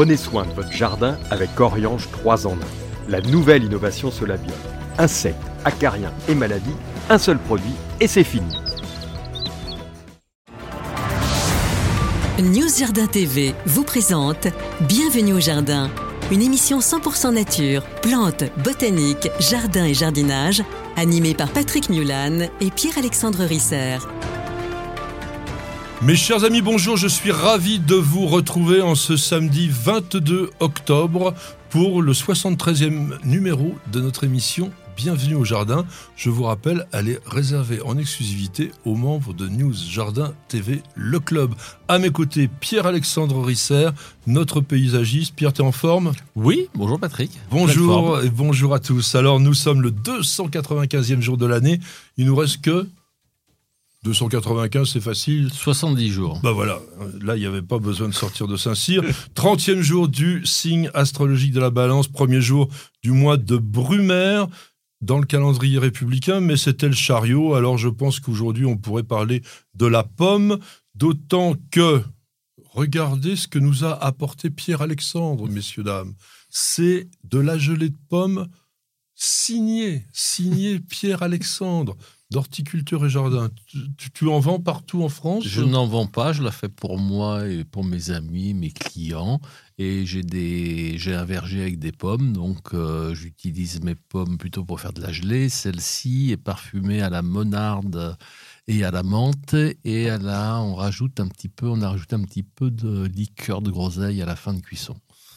Prenez soin de votre jardin avec Oriange 3 en 1. La nouvelle innovation Solabio. Insectes, acariens et maladies, un seul produit et c'est fini. News Jardin TV vous présente Bienvenue au Jardin, une émission 100% nature, plantes, botanique, jardin et jardinage, animée par Patrick Mulan et Pierre-Alexandre Risser. Mes chers amis, bonjour, je suis ravi de vous retrouver en ce samedi 22 octobre pour le 73e numéro de notre émission Bienvenue au Jardin. Je vous rappelle, elle est réservée en exclusivité aux membres de News Jardin TV, le club. À mes côtés, Pierre-Alexandre Risser, notre paysagiste. Pierre, t'es en forme? Oui, bonjour Patrick. Bonjour et bonjour à tous. Alors, nous sommes le 295e jour de l'année. Il nous reste que 295, c'est facile. 70 jours. Bah voilà, là, il n'y avait pas besoin de sortir de Saint-Cyr. 30e jour du signe astrologique de la balance, premier jour du mois de Brumaire dans le calendrier républicain, mais c'était le chariot. Alors je pense qu'aujourd'hui, on pourrait parler de la pomme, d'autant que, regardez ce que nous a apporté Pierre-Alexandre, messieurs, dames. C'est de la gelée de pomme signée, signée Pierre-Alexandre d'horticulture et jardin. Tu, en vends partout en France Je n'en vends pas, je la fais pour moi et pour mes amis, mes clients. Et j'ai des, j'ai un verger avec des pommes, donc euh, j'utilise mes pommes plutôt pour faire de la gelée. Celle-ci est parfumée à la monarde et à la menthe et à la, on rajoute un petit peu, on a rajouté un petit peu de liqueur de groseille à la fin de cuisson.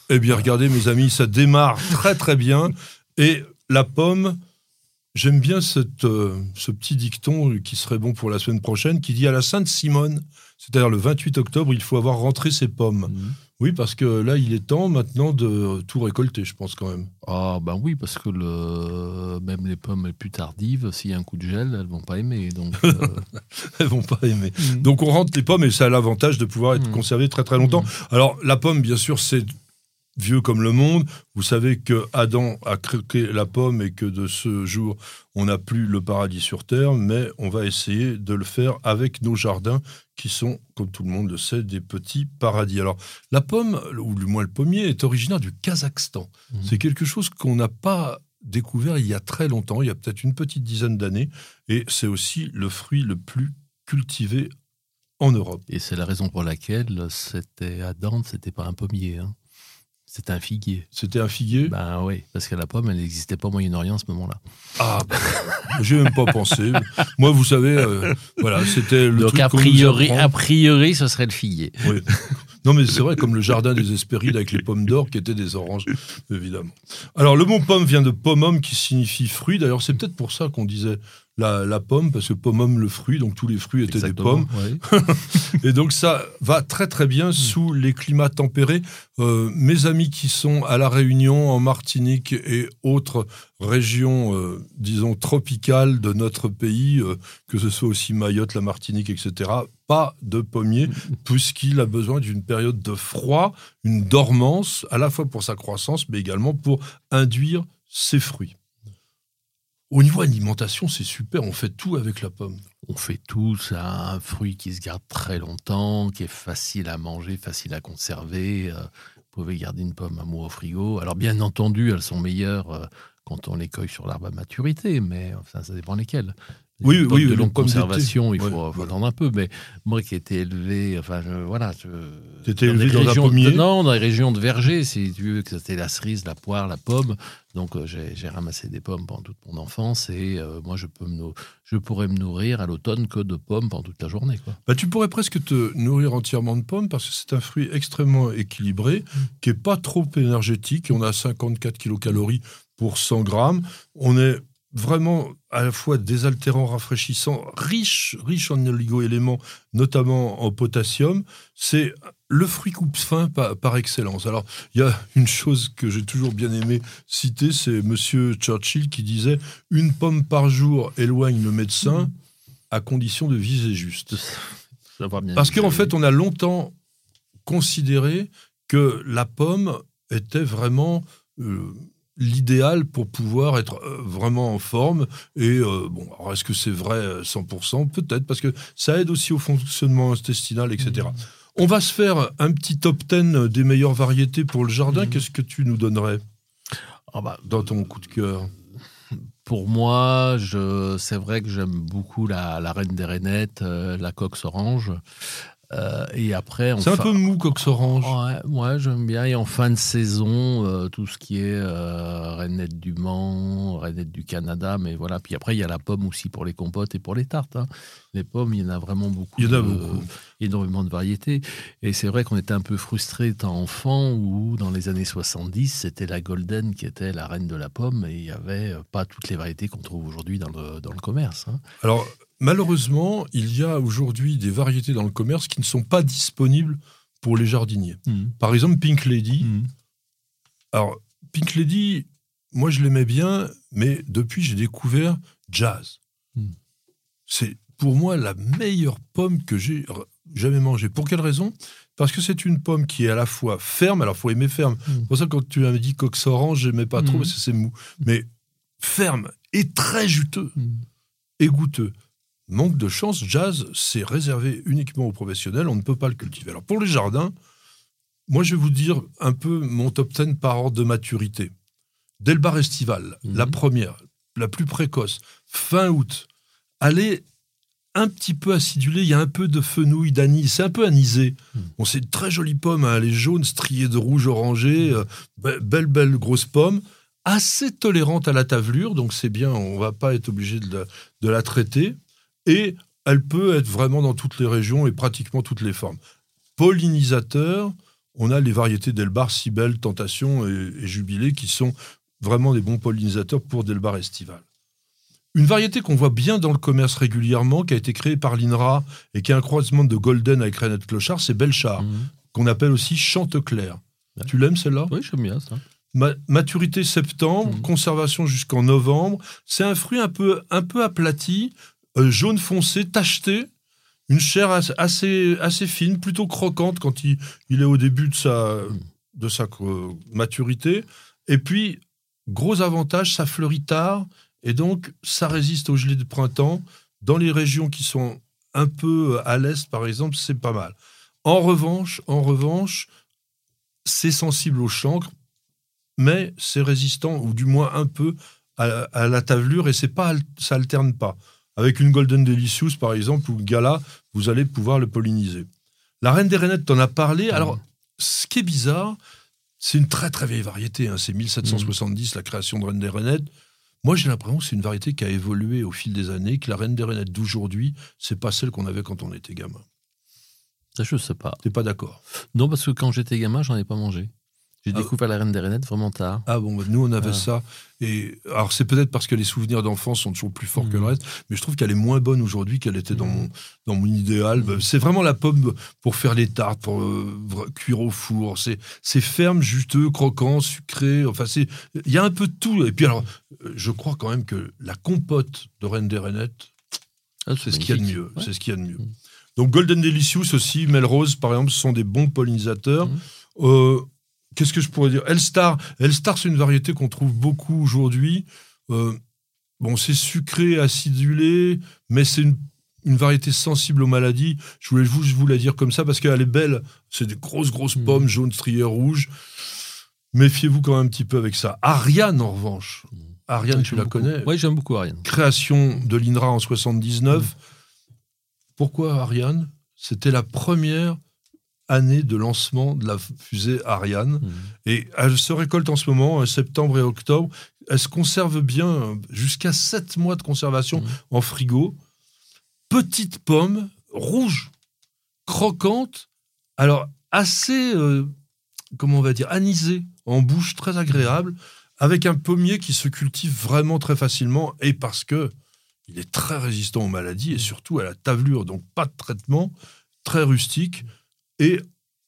Eh bien, regardez mes amis, ça démarre très très bien. Et la pomme, J'aime bien cette, euh, ce petit dicton qui serait bon pour la semaine prochaine, qui dit à la Sainte Simone, c'est-à-dire le 28 octobre, il faut avoir rentré ses pommes. Mhm. Oui, parce que là, il est temps maintenant de tout récolter, je pense quand même. Ah ben oui, parce que le... même les pommes les plus tardives, s'il y a un coup de gel, elles vont pas aimer. Donc euh... elles vont pas aimer. Mhm. Donc on rentre les pommes et ça a l'avantage de pouvoir être mhm. conservé très très longtemps. Alors la pomme, bien sûr, c'est vieux comme le monde. Vous savez que Adam a croqué la pomme et que de ce jour, on n'a plus le paradis sur terre, mais on va essayer de le faire avec nos jardins qui sont, comme tout le monde le sait, des petits paradis. Alors, la pomme, ou du moins le pommier, est originaire du Kazakhstan. Mmh. C'est quelque chose qu'on n'a pas découvert il y a très longtemps, il y a peut-être une petite dizaine d'années, et c'est aussi le fruit le plus cultivé en Europe. Et c'est la raison pour laquelle c'était Dante, c'était pas un pommier. Hein. C'était un figuier. C'était un figuier? Ben oui, parce que la pomme, elle n'existait pas au Moyen-Orient à ce moment-là. Ah, ben, j'ai même pas pensé. Moi, vous savez, euh, voilà, c'était le Donc, a priori, a priori, ce serait le figuier. Oui. Non, mais c'est vrai, comme le jardin des Hespérides avec les pommes d'or qui étaient des oranges, évidemment. Alors, le mot pomme vient de pomum qui signifie fruit. D'ailleurs, c'est peut-être pour ça qu'on disait la, pomme, parce que pomum, le fruit, donc tous les fruits étaient des pommes. et donc ça va très très bien mm. sous les climats tempérés. Euh, mes amis qui sont à La Réunion, en Martinique et autres régions, euh, disons, tropicales de notre pays, euh, que ce soit aussi Mayotte, la Martinique, etc., pas de pommier, mm. puisqu'il a besoin d'une période de froid, une dormance, à la fois pour sa croissance, mais également pour induire ses fruits. Au niveau alimentation, c'est super, on fait tout avec la pomme. On fait tout, c'est un fruit qui se garde très longtemps, qui est facile à manger, facile à conserver. Euh, vous pouvez garder une pomme à mois au frigo. Alors bien entendu, elles sont meilleures euh, quand on les cueille sur l'arbre à maturité, mais enfin, ça dépend lesquelles. Oui, oui, de longue conservation, il faut, attendre un peu. Mais moi qui étais élevé, enfin voilà. Étais élevé dans, la pommier? Non, dans les régions de verger, si tu veux, que c'était la cerise, la poire, la pomme. Donc euh, j'ai ramassé des pommes pendant toute mon enfance et euh, moi je, peux me je pourrais me nourrir à l'automne que de pommes pendant toute la journée. Quoi. Bah, tu pourrais presque te nourrir entièrement de pommes parce que c'est un fruit extrêmement équilibré, mmh. qui est pas trop énergétique. On a 54 kilocalories pour 100 grammes. On est vraiment à la fois désaltérant, rafraîchissant, riche, riche en oligo-éléments, notamment en potassium. C'est le fruit coupe-fin par, excellence. Alors, il y a une chose que j'ai toujours bien aimé citer, c'est Monsieur Churchill qui disait Une pomme par jour éloigne le médecin à condition de viser juste. Parce qu'en fait, on a longtemps considéré que la pomme était vraiment euh, l'idéal pour pouvoir être euh, vraiment en forme. Et euh, bon, est-ce que c'est vrai 100% Peut-être, parce que ça aide aussi au fonctionnement intestinal, etc. Mmh. On va se faire un petit top 10 des meilleures variétés pour le jardin. Mhm. Qu'est-ce que tu nous donnerais? Ah bah, dans ton coup de cœur pour moi, je, c'est vrai que j'aime beaucoup la, la reine des rainettes, euh, la cox orange. Euh, et après, C'est un fin- peu mou, cox orange. Ouais, moi j'aime bien. Et en fin de saison, euh, tout ce qui est euh, du Mans, Rainette du Canada, mais voilà. Puis après, il y a la pomme aussi pour les compotes et pour les tartes. hein. Les pommes, il y en a vraiment beaucoup. Il y en a de- beaucoup. Énormément de variétés. Et c'est vrai qu'on était un peu frustré étant enfant, où dans les années 70, c'était la Golden qui était la reine de la pomme, et il n'y avait euh, pas toutes les variétés qu'on trouve aujourd'hui dans le, dans le commerce. hein. Alors, malheureusement, il y a aujourd'hui des variétés dans le commerce qui ne sont pas disponibles pour les jardiniers. Par exemple, Pink Lady. Alors, Pink Lady, moi, je l'aimais bien, mais depuis, j'ai découvert Jazz. Mm. C'est pour moi la meilleure pomme que j'ai jamais mangée. Pour quelle raison? Parce que c'est une pomme qui est à la fois ferme, alors faut aimer ferme. C'est pour ça que quand tu m'as dit cox orange, j'aimais pas trop parce que c'est mou. Mais ferme et très juteux et goûteux. Manque de chance, jazz, c'est réservé uniquement aux professionnels, on ne peut pas le cultiver. Alors pour les jardins, moi je vais vous dire un peu mon top 10 par ordre de maturité. Delbar estival, Mhm. la première, la plus précoce, fin août. Allez un petit peu acidulé, il y a un peu de fenouil, d'anis, c'est un peu anisé. Mhm. C'est une très jolie pomme, hein, elle est jaune, striée de rouge orangé, euh, be- belle, belle grosse pomme, assez tolérante à la tavelure, donc c'est bien, on va pas être obligé de la, de la traiter. Et elle peut être vraiment dans toutes les régions et pratiquement toutes les formes. Pollinisateur, on a les variétés d'Elbar, Cybèle, Tentation et, et Jubilé qui sont vraiment des bons pollinisateurs pour Delbar estival. Une variété qu'on voit bien dans le commerce régulièrement, qui a été créée par l'INRA et qui est un croisement de Golden avec Renette Clochard, c'est Belchar, Mhm. qu'on appelle aussi Chanteclair. Ouais. Tu l'aimes celle-là? Oui, j'aime bien ça. Ma- maturité septembre, Mhm. conservation jusqu'en novembre. C'est un fruit un peu, un peu aplati, jaune foncé, tacheté, une chair as- assez, fine, plutôt croquante quand il, est au début de sa, euh, maturité. Et puis, gros avantage, ça fleurit tard et donc ça résiste au gelé de printemps. Dans les régions qui sont un peu à l'est, par exemple, c'est pas mal. En revanche, en revanche, c'est sensible au chancre, mais c'est résistant, ou du moins un peu, à, à la tavelure, et c'est pas, ça alterne pas. Avec une Golden Delicious, par exemple, ou une Gala, vous allez pouvoir le polliniser. La Reine des Rainettes, t'en as parlé. Alors, ce qui est bizarre, c'est une très très vieille variété. hein. C'est 1770, la création de Reine des Rainettes. Moi, j'ai l'impression que c'est une variété qui a évolué au fil des années, que la Reine des Rainettes d'aujourd'hui, c'est pas celle qu'on avait quand on était gamin. Ça, je sais pas. T'es pas d'accord? Non, parce que quand j'étais gamin, j'en ai pas mangé. J'ai Ah. découvert la reine des rainettes vraiment tard. Ah bon, bah, nous on avait Ah. ça. Et alors c'est peut-être parce que les souvenirs d'enfance sont toujours plus forts que le Mhm. reste, mais je trouve qu'elle est moins bonne aujourd'hui qu'elle était dans Mhm. mon dans mon idéal. Bah, C'est vraiment la pomme pour faire les tartes, pour euh, cuire au four. C'est c'est ferme, juteux, croquant, sucré. Enfin c'est il y a un peu de tout. Et puis alors je crois quand même que la compote de Reine des Rainettes, Ah, c'est ce qu'il y a de mieux. Ouais. C'est ce qu'il y a de mieux. Mhm. Donc Golden Delicious aussi, Melrose par exemple, ce sont des bons pollinisateurs. Mhm. Euh, Qu'est-ce que je pourrais dire? Elstar, Elstar c'est une variété qu'on trouve beaucoup aujourd'hui. Euh, bon, c'est sucré, acidulé, mais c'est une, une variété sensible aux maladies. Je voulais vous, je vous la dire comme ça parce qu'elle est belle. C'est des grosses, grosses Mhm. pommes jaunes striées rouges. Méfiez-vous quand même un petit peu avec ça. Ariane, en revanche. Mhm. Ariane, Ouais, tu la beaucoup. connais? Oui, j'aime beaucoup Ariane. création de l'INRA en 79. Mhm. Pourquoi Ariane? C'était la première année de lancement de la fusée Ariane. Mhm. Et elle se récolte en ce moment, en septembre et octobre. Elle se conserve bien, euh, jusqu'à 7 mois de conservation Mhm. en frigo. Petite pomme, rouge, croquante, alors assez, euh, comment on va dire, anisée en bouche, très agréable, avec un pommier qui se cultive vraiment très facilement et parce que il est très résistant aux maladies et surtout à la tavelure, donc pas de traitement, très rustique. Et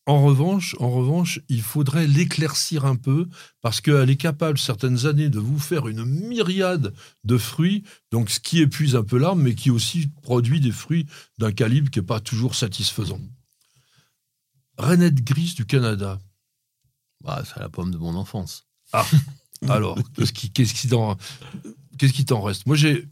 en revanche, en revanche, il faudrait l'éclaircir un peu parce qu'elle est capable certaines années de vous faire une myriade de fruits, donc ce qui épuise un peu l'arbre, mais qui aussi produit des fruits d'un calibre qui n'est pas toujours satisfaisant. Rainette grise du Canada. Bah, c'est la pomme de mon enfance. Alors, qu'est-ce qui, qu'est-ce qui t'en, reste? Moi, j'ai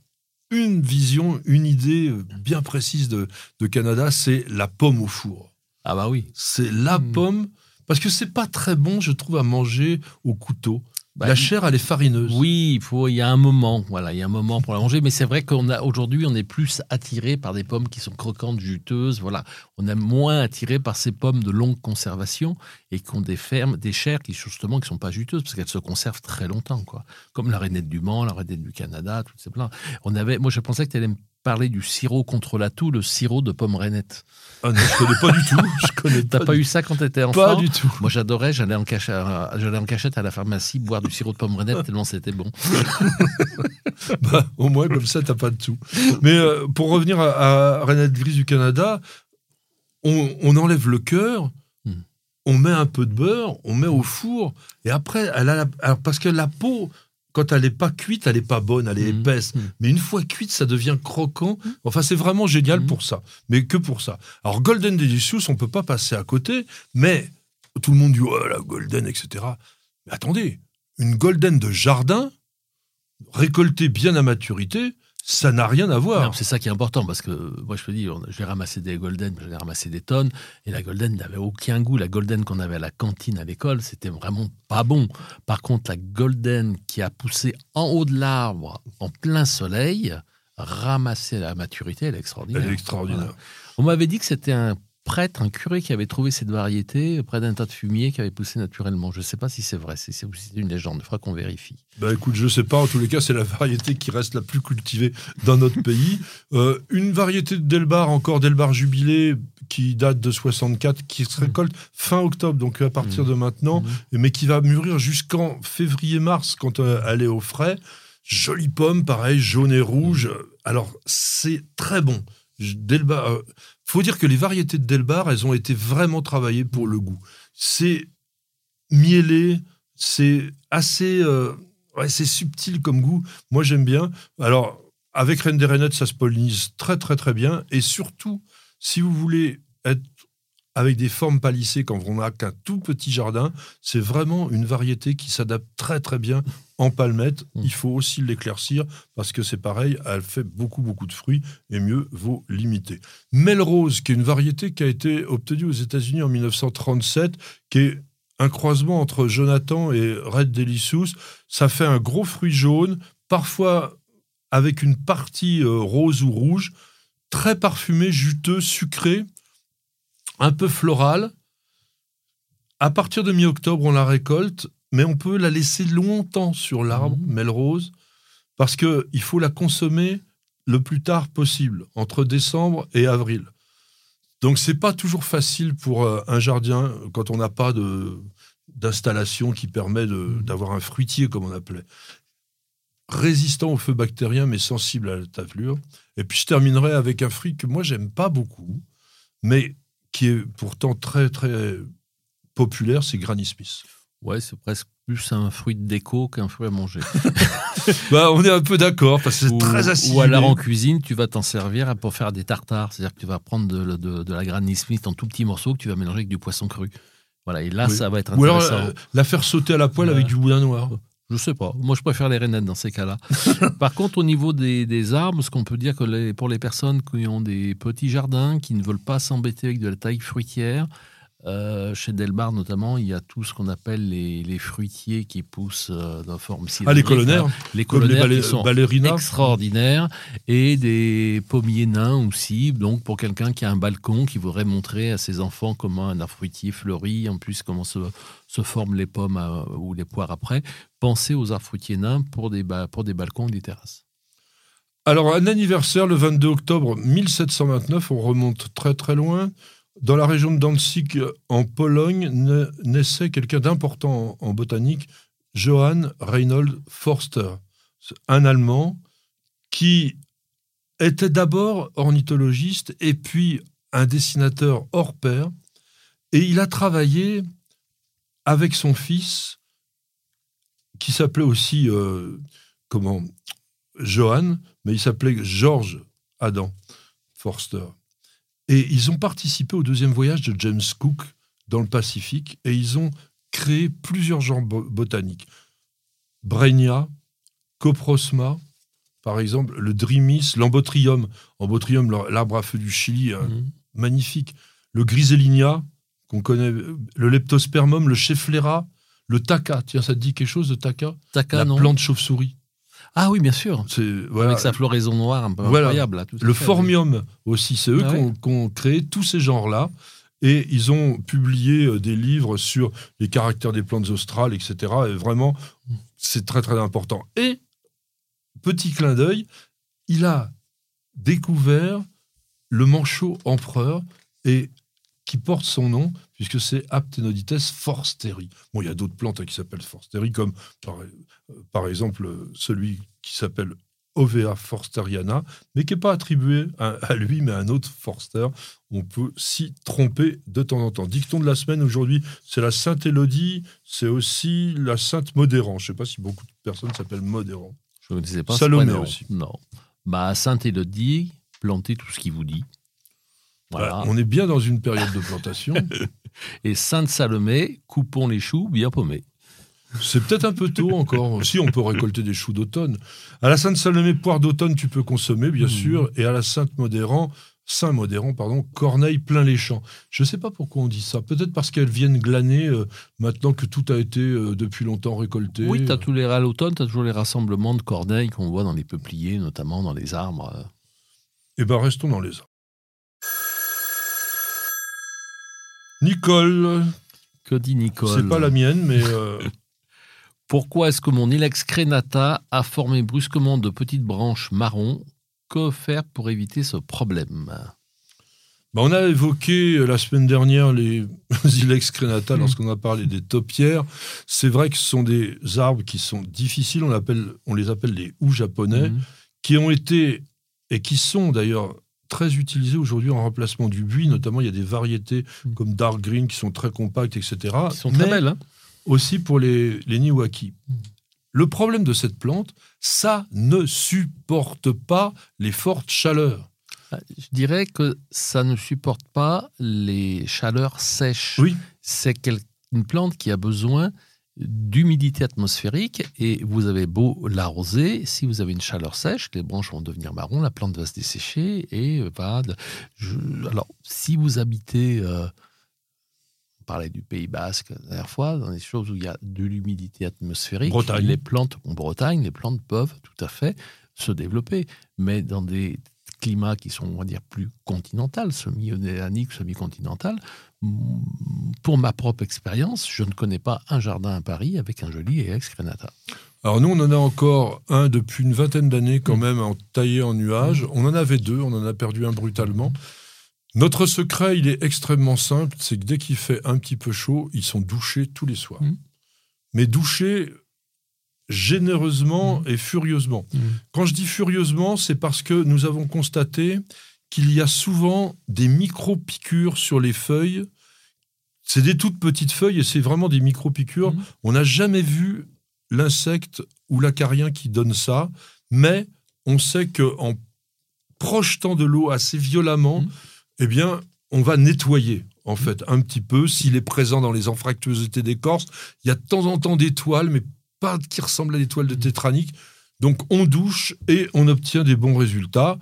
une vision, une idée bien précise de, de Canada, c'est la pomme au four. Ah bah oui. C'est la Mm. pomme, parce que c'est pas très bon, je trouve, à manger au couteau. Bah, la chair, elle est farineuse. Oui, il faut. Il y a un moment, voilà, il y a un moment pour la manger. Mais c'est vrai qu'on a aujourd'hui, on est plus attiré par des pommes qui sont croquantes, juteuses. Voilà, on est moins attiré par ces pommes de longue conservation et qui ont des fermes, des chairs qui justement qui sont pas juteuses parce qu'elles se conservent très longtemps, quoi. Comme la rainette du Mans, la rainette du Canada, toutes ces plats. On avait, moi, je pensais que tu allais me parler du sirop contre la toux, le sirop de pomme rainette. Ah non, je connais pas du tout. Je connais T'as pas, du- eu ça quand tu étais enfant Pas du tout. Moi, j'adorais. J'allais en, cachette, j'allais en cachette à la pharmacie boire du sirop de pomme rainette tellement c'était bon. Bah, au moins, comme ça, t'as pas de tout. Mais euh, pour revenir à, à Grise du Canada, on, on enlève le cœur, Hmm. on met un peu de beurre, on met au four, et après, elle a la- alors, parce que la peau, quand elle n'est pas cuite, elle n'est pas bonne, elle est Mhm. épaisse. Mhm. Mais une fois cuite, ça devient croquant. Enfin, c'est vraiment génial Mhm. pour ça. Mais que pour ça. Alors, Golden Delicious, on peut pas passer à côté, mais tout le monde dit, oh, la Golden, etc. Mais attendez, une Golden de jardin, récoltée bien à maturité, ça n'a rien à voir. C'est ça qui est important parce que moi je te dis, j'ai ramassé des golden, j'ai ramassé des tonnes et la golden n'avait aucun goût. La golden qu'on avait à la cantine à l'école, c'était vraiment pas bon. Par contre, la golden qui a poussé en haut de l'arbre en plein soleil, ramassée à la maturité, elle est extraordinaire. Elle est extraordinaire. Voilà. On m'avait dit que c'était un prêtre, un curé qui avait trouvé cette variété près d'un tas de fumier qui avait poussé naturellement. Je ne sais pas si c'est vrai, c'est une légende. Il faudra qu'on vérifie. Bah écoute, je sais pas. En tous les cas, c'est la variété qui reste la plus cultivée dans notre pays. Euh, une variété de Delbar, encore Delbar Jubilé, qui date de 64, qui se récolte fin octobre, donc à partir Mhm. de maintenant, Mhm. mais qui va mûrir jusqu'en février-mars quand euh, elle est au frais. Jolie pomme, pareil, jaune et rouge. Alors, c'est très bon. Delbar, euh, faut dire que les variétés de Delbar, elles ont été vraiment travaillées pour le goût. C'est mielé, c'est assez, euh, c'est subtil comme goût. Moi, j'aime bien. Alors, avec Reine des ça se pollinise très, très, très bien. Et surtout, si vous voulez être avec des formes palissées quand on n'a qu'un tout petit jardin, c'est vraiment une variété qui s'adapte très, très bien en palmette. Mm. Il faut aussi l'éclaircir parce que c'est pareil, elle fait beaucoup, beaucoup de fruits et mieux vaut limiter. Melrose, qui est une variété qui a été obtenue aux États-Unis en 1937, qui est un croisement entre Jonathan et Red Delicious. Ça fait un gros fruit jaune, parfois avec une partie euh, rose ou rouge, très parfumé, juteux, sucré, un peu floral. À partir de mi-octobre, on la récolte, mais on peut la laisser longtemps sur l'arbre, Mhm. Melrose, parce qu'il faut la consommer le plus tard possible, entre décembre et avril. Donc c'est pas toujours facile pour euh, un jardin quand on n'a pas de d'installation qui permet de- d'avoir un fruitier comme on appelait. Résistant au feu bactérien mais sensible à la tavelure. Et puis je terminerai avec un fruit que moi j'aime pas beaucoup, mais qui est pourtant très très populaire, c'est Granny Smith. Ouais, c'est presque plus un fruit de déco qu'un fruit à manger. Bah, on est un peu d'accord parce que c'est très acidulé. ou alors en cuisine, tu vas t'en servir pour faire des tartares. C'est-à-dire que tu vas prendre de, de- de la Granny Smith en tout petits morceaux que tu vas mélanger avec du poisson cru. Voilà, et là, Oui. ça va être Ou alors intéressant. euh, la faire sauter à la poêle Ouais. avec du boudin noir. Je sais pas. Moi, je préfère les rainettes dans ces cas-là. Par contre, au niveau des, des arbres, ce qu'on peut dire que les- pour les personnes qui ont des petits jardins, qui ne veulent pas s'embêter avec de la taille fruitière, euh, chez Delbar notamment, il y a tout ce qu'on appelle les, les fruitiers qui poussent euh, dans forme Ah, les cylindrique, colonnaires, les les colonnaires balé- qui sont extraordinaires et des pommiers nains aussi. Donc pour quelqu'un qui a un balcon, qui voudrait montrer à ses enfants comment un arbre fruitier fleurit, en plus comment se, se forment les pommes euh, ou les poires après, pensez aux arbres fruitiers nains pour des, pour des balcons ou des terrasses. Alors, un anniversaire le 22 octobre 1729, on remonte très très loin. Dans la région de Danzig, en Pologne, na- naissait quelqu'un d'important en, botanique, Johann Reinhold Forster, un Allemand qui était d'abord ornithologiste et puis un dessinateur hors pair. Et il a travaillé avec son fils, qui s'appelait aussi, euh, comment, Johann, mais il s'appelait George Adam Forster. Et ils ont participé au deuxième voyage de James Cook dans le Pacifique et ils ont créé plusieurs genres bo- botaniques. Brenia, Coprosma, par exemple, le Dreamis, l'Embotrium. Embotrium, l'arbre à feu du Chili, un- magnifique. le grisellinia, qu'on connaît, le leptospermum, le cheflera, le taca. Tiens, ça te dit quelque chose de taca Taka, La non plante chauve-souris. Ah oui, bien sûr. Voilà. Avec sa floraison noire un peu Voilà. incroyable. là, tout Le fait, formium aussi, c'est eux Ah qui ont- créé tous ces genres-là. Et ils ont publié euh, des livres sur les caractères des plantes australes, etc. Et vraiment, c'est très très important. Et, petit clin d'œil, il a découvert le manchot empereur et qui porte son nom, puisque c'est Aptenodytes forsteri. Bon, il y a d'autres plantes hein, qui s'appellent forsteri, comme par, exemple celui qui s'appelle Ovea forsteriana, mais qui n'est pas attribué à, à lui, mais à un autre Forster. On peut s'y tromper de temps en temps. Dicton de la semaine aujourd'hui, c'est la Sainte Élodie, c'est aussi la Sainte Modérant. Je ne sais pas si beaucoup de personnes s'appellent Modérant. Je ne disais pas Salomé aussi. Non. Bah, Sainte-Élodie, plantez tout ce qu'il vous dit. Voilà. Voilà, on est bien dans une période de plantation. Et Sainte-Salomé, coupons les choux bien paumés. C'est peut-être un peu tôt encore. Si, on peut récolter des choux d'automne. À la Sainte-Salomé, poire d'automne, tu peux consommer, bien Mhm. sûr. Et à la Sainte-Modérant, Saint-Modérant, pardon, corneille plein les champs. Je ne sais pas pourquoi on dit ça. Peut-être parce qu'elles viennent glaner euh, maintenant que tout a été euh, depuis longtemps récolté. Oui, t'as tous les à l'automne, tu as toujours les rassemblements de corneilles qu'on voit dans les peupliers, notamment dans les arbres. Eh bien, restons dans les arbres. Nicole, Que dit Nicole? C'est pas la mienne, mais euh, Pourquoi est-ce que mon Ilex crenata a formé brusquement de petites branches marron? Que faire pour éviter ce problème? Bah, on a évoqué euh, la semaine dernière les Ilex crenata Mm. lorsqu'on a parlé des taupières. C'est vrai que ce sont des arbres qui sont difficiles, on, appelle, on les appelle les houes japonais, Mhm. qui ont été et qui sont d'ailleurs très utilisés aujourd'hui en remplacement du buis. Notamment, il y a des variétés Mm. comme Dark Green qui sont très compactes, etc. Qui sont très Mais belles. hein aussi pour les, les Niwaki. Le problème de cette plante, ça ne supporte pas les fortes chaleurs. Je dirais que ça ne supporte pas les chaleurs sèches. Oui. C'est une plante qui a besoin d'humidité atmosphérique et vous avez beau l'arroser, si vous avez une chaleur sèche, les branches vont devenir marron, la plante va se dessécher et va. alors, si vous habitez, euh, on parlait du Pays Basque la dernière fois, dans des choses où il y a de l'humidité atmosphérique, Bretagne. les plantes, en Bretagne, les plantes peuvent tout à fait se développer, mais dans des climats qui sont, on va dire, plus continentales, semi-océaniques, semi-continentales, mm, pour ma propre expérience, je ne connais pas un jardin à Paris avec un joli Ex Crenata. Alors nous, on en a encore un depuis une vingtaine d'années quand même, en taillé en nuage. On en avait deux, on en a perdu un brutalement. Notre secret, il est extrêmement simple, c'est que dès qu'il fait un petit peu chaud, ils sont douchés tous les soirs. Mhm. Mais douchés généreusement et furieusement. Quand je dis furieusement, c'est parce que nous avons constaté qu'il y a souvent des micro-piqûres sur les feuilles. C'est des toutes petites feuilles et c'est vraiment des micro-piqûres. On n'a jamais vu l'insecte ou l'acarien qui donne ça, mais on sait qu'en projetant de l'eau assez violemment. Eh bien, on va nettoyer, en fait, un petit peu, s'il est présent dans les anfractuosités d'écorce. Il y a de temps en temps des toiles, mais pas qui ressemblent à des toiles de tétranique. Donc, on douche et on obtient des bons résultats.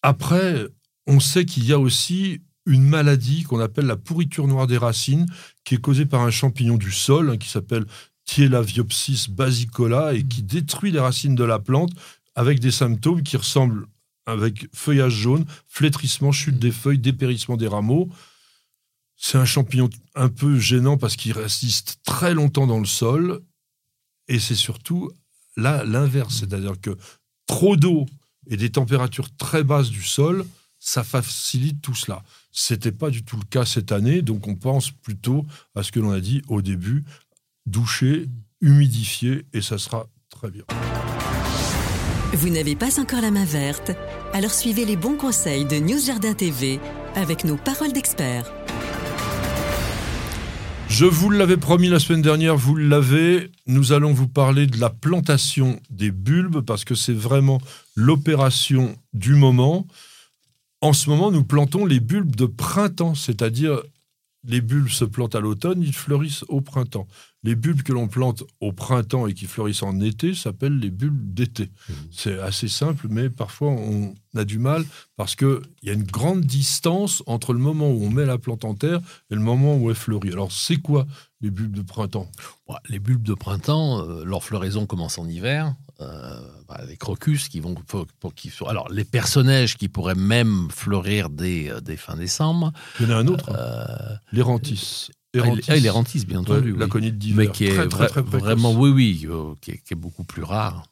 Après, on sait qu'il y a aussi une maladie qu'on appelle la pourriture noire des racines, qui est causée par un champignon du sol, hein, qui s'appelle Thielaviopsis basicola, et qui détruit les racines de la plante avec des symptômes qui ressemblent avec feuillage jaune, flétrissement, chute des feuilles, dépérissement des rameaux. C'est un champignon un peu gênant parce qu'il résiste très longtemps dans le sol. Et c'est surtout là l'inverse, c'est-à-dire que trop d'eau et des températures très basses du sol, ça facilite tout cela. C'était pas du tout le cas cette année, donc on pense plutôt à ce que l'on a dit au début, doucher, humidifier, et ça sera très bien. Vous n'avez pas encore la main verte? Alors suivez les bons conseils de News Jardin TV avec nos paroles d'experts. Je vous l'avais promis la semaine dernière, vous l'avez. Nous allons vous parler de la plantation des bulbes parce que c'est vraiment l'opération du moment. En ce moment, nous plantons les bulbes de printemps, c'est-à-dire les bulbes se plantent à l'automne, ils fleurissent au printemps. les bulbes que l'on plante au printemps et qui fleurissent en été s'appellent les bulbes d'été. Mmh. C'est assez simple, mais parfois on a du mal parce qu'il y a une grande distance entre le moment où on met la plante en terre et le moment où elle fleurit. Alors, c'est quoi les bulbes de printemps? Ouais, Les bulbes de printemps, euh, leur floraison commence en hiver. Euh, bah, les crocus qui vont pour, pour- qui sont- alors les personnages qui pourraient même fleurir dès, euh, dès fin décembre Il y en a un autre, hein, Euh, l'érantis. ah, il- ah, il est bien entendu Ouais, la oui. d'hiver. mais qui est très, très, vra- très précoce. vraiment oui oui euh, qui, est, qui est beaucoup plus rare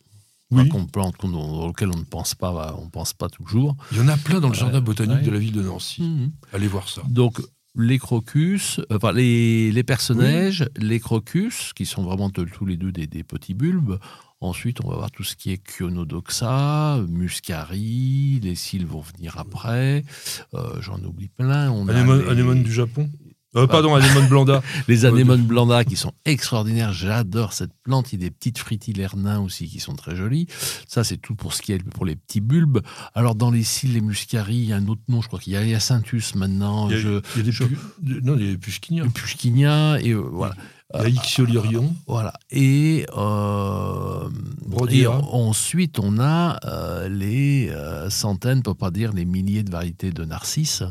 Oui. qu'on plante qu'on- auquel on ne pense pas on pense pas toujours Il y en a plein dans le jardin botanique ouais. de la ville de Nancy. Mhm. Allez voir ça. Donc, les crocus, euh, enfin, les, les personnages, les crocus, qui sont vraiment tous les deux des, des petits bulbes. Ensuite, on va voir tout ce qui est Chionodoxa, Muscari, les cils vont venir après. Euh, J'en oublie plein. On a les, anémone du Japon? Euh, Pardon, anémone blanda. les anémones blanda qui sont extraordinaires. J'adore cette plante. Il y a des petites fritillaires nains aussi qui sont très jolies. Ça, c'est tout pour ce qui est pour les petits bulbes. Alors, dans les cils, les Muscari, il y a un autre nom, je crois qu'il y a Hyacinthus maintenant. Il y a, Je- il y a des, je- non, des Pushkinia, et euh, voilà. Il y a Ixiolirion. Voilà. Et, euh, et ensuite, on a euh, les euh, centaines, pour pas dire les milliers de variétés de narcisses.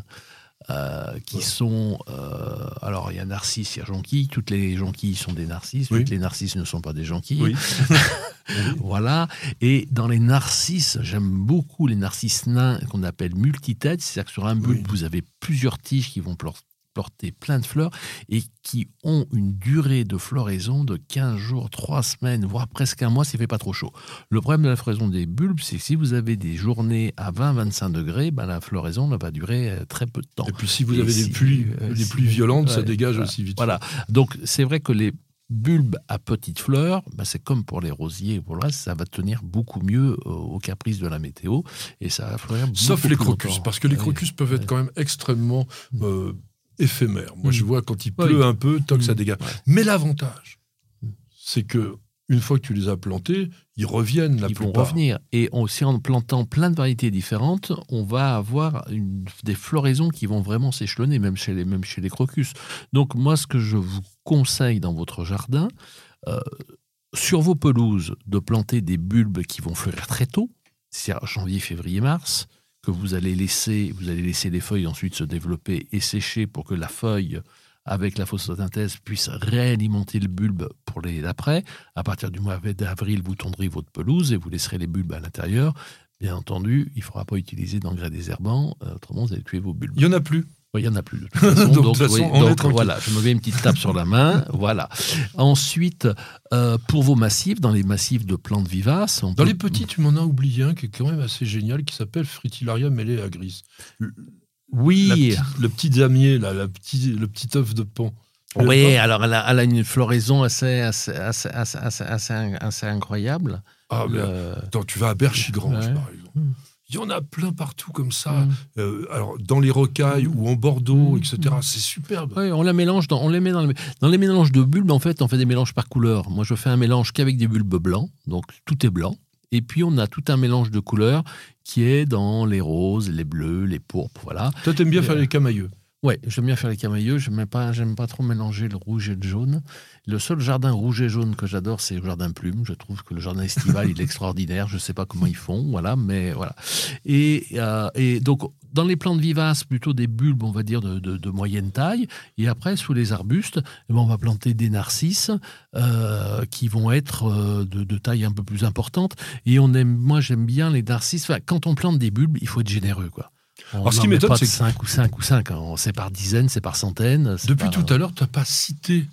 Euh, qui Ouais. sont euh, alors il y a narcisse, il y a jonquille, toutes les jonquilles sont des narcisses, Oui. toutes les narcisses ne sont pas des jonquilles. Oui. Voilà. Et dans les narcisses, j'aime beaucoup les narcisses nains qu'on appelle multitêtes. C'est-à-dire que sur un bulbe, Oui. vous avez plusieurs tiges qui vont porter plein de fleurs et qui ont une durée de floraison de 15 jours, 3 semaines, voire presque un mois s'il ne fait pas trop chaud. Le problème de la floraison des bulbes, c'est que si vous avez des journées à 20-25 degrés, ben la floraison elle va durer euh, très peu de temps. Et puis si vous Et avez si- des pluies, euh, des si- pluies violentes, ça dégage voilà, aussi vite. Voilà. Donc, c'est vrai que les bulbes à petites fleurs, ben, c'est comme pour les rosiers et pour le reste, ça va tenir beaucoup mieux euh, aux caprices de la météo et ça va fleurir Sauf beaucoup les plus crocus, longtemps. parce que les crocus peuvent être quand même extrêmement euh, éphémères. Moi, Mm. je vois quand il Oui. pleut un peu, toc, ça Mm. dégage. Ouais. Mais l'avantage, Mm. c'est que une fois que tu les as plantés, ils reviennent la Ils vont plupart. revenir. Et aussi en plantant plein de variétés différentes, on va avoir une- des floraisons qui vont vraiment s'échelonner, même chez, les, même chez les crocus. Donc moi, ce que je vous conseille dans votre jardin, euh, sur vos pelouses, de planter des bulbes qui vont fleurir très tôt, c'est-à-dire janvier, février, mars, que vous allez laisser, vous allez laisser les feuilles ensuite se développer et sécher pour que la feuille avec la photosynthèse puisse réalimenter le bulbe pour les d'après. À partir du mois d'avril, vous tondrez votre pelouse et vous laisserez les bulbes à l'intérieur. Bien entendu, il ne faudra pas utiliser d'engrais désherbants, euh, autrement vous allez tuer vos bulbes. Il n'y en a plus. Il n'y en a plus de toute façon. Donc, de donc, toute façon, oui, on est donc, tranquille. voilà, je me mets une petite tape sur la main. Voilà. Ensuite, euh, pour vos massifs, dans les massifs de plantes vivaces, on Dans peut- les petits, tu m'en as oublié un qui est quand même assez génial, qui s'appelle Fritillaria melea gris. La Oui, petite- le petit damier, là, la petit, le petit œuf de pan. Oui. Alors, elle a, elle a une floraison assez, assez, assez, assez, assez, incroyable. Ah, mais Le- attends, tu vas à Berchigrange, Ouais. par exemple. Mm. Il y en a plein partout comme ça. Mm. Euh, alors, dans les rocailles ou en Bordeaux, Mm. etc. C'est superbe. On la mélange, dans, on les met dans, les, dans les mélanges de bulbes. En fait, on fait des mélanges par couleur. Moi, je fais un mélange qu'avec des bulbes blancs, donc tout est blanc. Et puis, on a tout un mélange de couleurs qui est dans les roses, les bleus, les pourpres, voilà. Toi, t'aimes bien Euh, faire les camailleux. Ouais, j'aime bien faire les camailleux. Je n'aime pas, j'aime pas trop mélanger le rouge et le jaune. Le seul jardin rouge et jaune que j'adore, c'est le jardin plume. Je trouve que le jardin estival, il est extraordinaire. Je ne sais pas comment ils font, voilà, mais voilà. Et, euh, et donc, dans les plantes vivaces, plutôt des bulbes, on va dire, de, de- de moyenne taille. Et après, sous les arbustes, eh ben, on va planter des narcisses euh, qui vont être euh, de, de taille un peu plus importante. Et on aime, moi, j'aime bien les narcisses. Enfin, quand on plante des bulbes, il faut être généreux, quoi. On Alors, ce qui m'étonne, c'est que- 5 ou 5 ou 5. C'est par dizaines, c'est par centaines. Depuis par- tout à l'heure, tu n'as pas cité.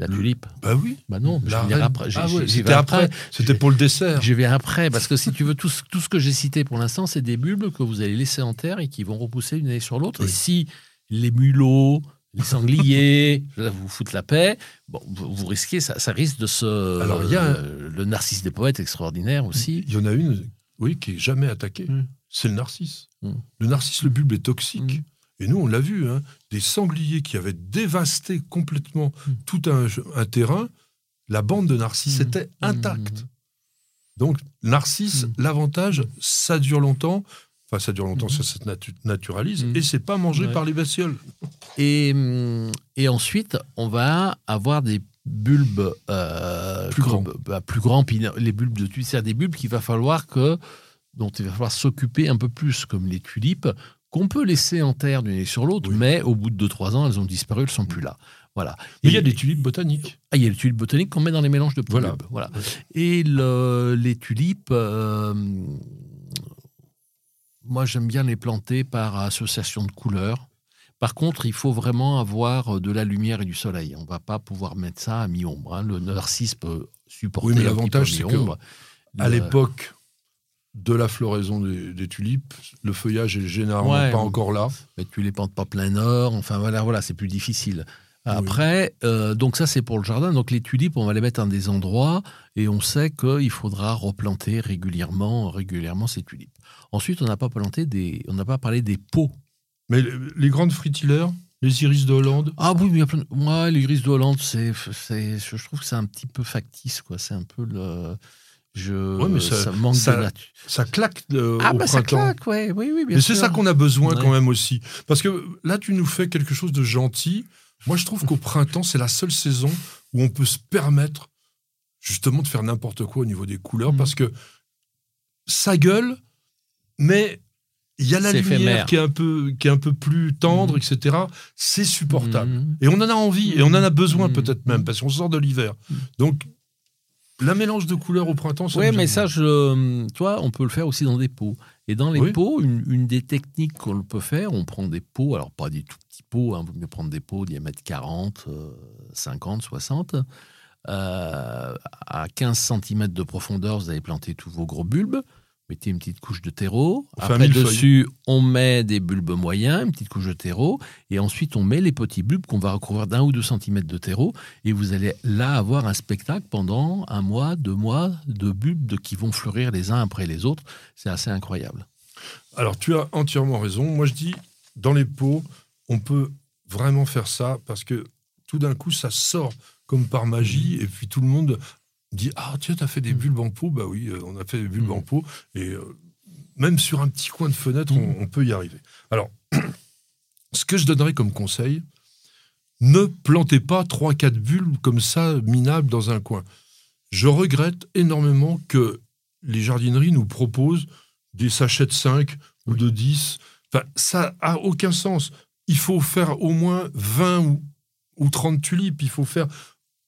La tulipe Bah oui. Bah non, mais je vais après. J'y- Ah c'était vais après. C'était pour le dessert. Je vais après, parce que si tu veux, tout ce, tout ce que j'ai cité pour l'instant, c'est des bulbes que vous allez laisser en terre et qui vont repousser une année sur l'autre. Oui. Et si les mulots, les sangliers, vous foutre la paix, bon, vous, vous risquez, ça, ça risque de se. Alors, il y a un- euh, le narcisse des poètes extraordinaire aussi. Il y en a une, oui, qui est jamais attaquée. Mm. C'est le narcisse. Mm. Le narcisse, le bulbe est toxique. Mm. Et nous, on l'a vu, hein, des sangliers qui avaient dévasté complètement Mm. tout un, un terrain. La bande de narcisses Mm. était intacte. Donc, narcisse, l'avantage, ça dure longtemps. Enfin, ça dure longtemps, ça se natu- naturalise. Et c'est pas mangé Ouais. par les bestioles. Et, et ensuite, on va avoir des bulbes euh, Plus comme- grands. bah, plus grands, les bulbes de tulipes, c'est des bulbes qu'il va falloir que dont il va falloir s'occuper un peu plus, comme les tulipes, qu'on peut laisser en terre d'une année sur l'autre, Oui. mais au bout de 2-3 ans, elles ont disparu, elles sont plus là. Voilà. Mais il y a des tulipes botaniques. ah, il y a les tulipes botaniques qu'on met dans les mélanges de Voilà. bulbes. Voilà. Et le- les tulipes, euh, moi j'aime bien les planter par association de couleurs. Par contre, il faut vraiment avoir de la lumière et du soleil. On ne va pas pouvoir mettre ça à mi-ombre. hein. Le narcisse peut supporter Oui, mais l'avantage, c'est que. À l'époque de la floraison des, des tulipes, le feuillage est généralement Ouais. pas encore là. mais tu les plantes pas plein nord. Enfin voilà, voilà, c'est plus difficile. Après, euh, donc ça c'est pour le jardin. Donc les tulipes, on va les mettre dans des endroits et on sait qu'il faudra replanter régulièrement, régulièrement ces tulipes. Ensuite, on n'a pas planté des, on n'a pas parlé des pots. Mais les, les grandes fritillaires, les iris de Hollande, Ah oui, mais il y a plein de... Moi, l'iris de Hollande, c'est, c'est, je trouve que c'est un petit peu factice, quoi. C'est un peu le, je, Ouais, mais ça- manque ça- de nature. ça claque euh, Ah au bah ça printemps. claque, ouais, oui, oui, bien Mais c'est ça qu'on a besoin Ouais. quand même aussi. Parce que là, tu nous fais quelque chose de gentil. Moi, je trouve qu'au printemps, c'est la seule saison où on peut se permettre justement de faire n'importe quoi au niveau des couleurs. Mhm. Parce que ça gueule, mais il y a la lumière éphémère. qui est, un peu, qui est un peu plus tendre, Mhm. etc. C'est supportable. Mhm. Et on en a envie, et on en a besoin peut-être même, parce qu'on sort de l'hiver. Donc, la mélange de couleurs au printemps, ça Oui, mais ça, pas. je, tu vois, on peut le faire aussi dans des pots. Et dans les Oui. pots, une, une des techniques qu'on peut faire, on prend des pots, alors pas des tout petits pots, hein, vaut mieux prendre des pots diamètre 40, euh, 50, 60. Euh, à 15 cm de profondeur, vous allez planter tous vos gros bulbes. Mettez une petite couche de terreau. On Après, dessus, on met des bulbes moyens, une petite couche de terreau. Et ensuite, on met les petits bulbes qu'on va recouvrir d'un ou deux centimètres de terreau. Et vous allez là avoir un spectacle pendant un mois, deux mois de bulbes de- qui vont fleurir les uns après les autres. C'est assez incroyable. Alors, tu as entièrement raison. Moi, je dis, dans les pots, on peut vraiment faire ça parce que tout d'un coup, ça sort comme par magie. Et puis, tout le monde dit Ah, tiens, tu as fait des bulbes en pot. Bah oui, euh, on a fait des bulbes Mm. en pot. Et euh, même sur un petit coin de fenêtre, on, on peut y arriver. Alors, ce que je donnerais comme conseil, ne plantez pas 3-4 bulbes comme ça, minables, dans un coin. Je regrette énormément que les jardineries nous proposent des sachets de 5 ou de 10. Enfin, ça a aucun sens. Il faut faire au moins 20 ou, ou 30 tulipes. Il faut faire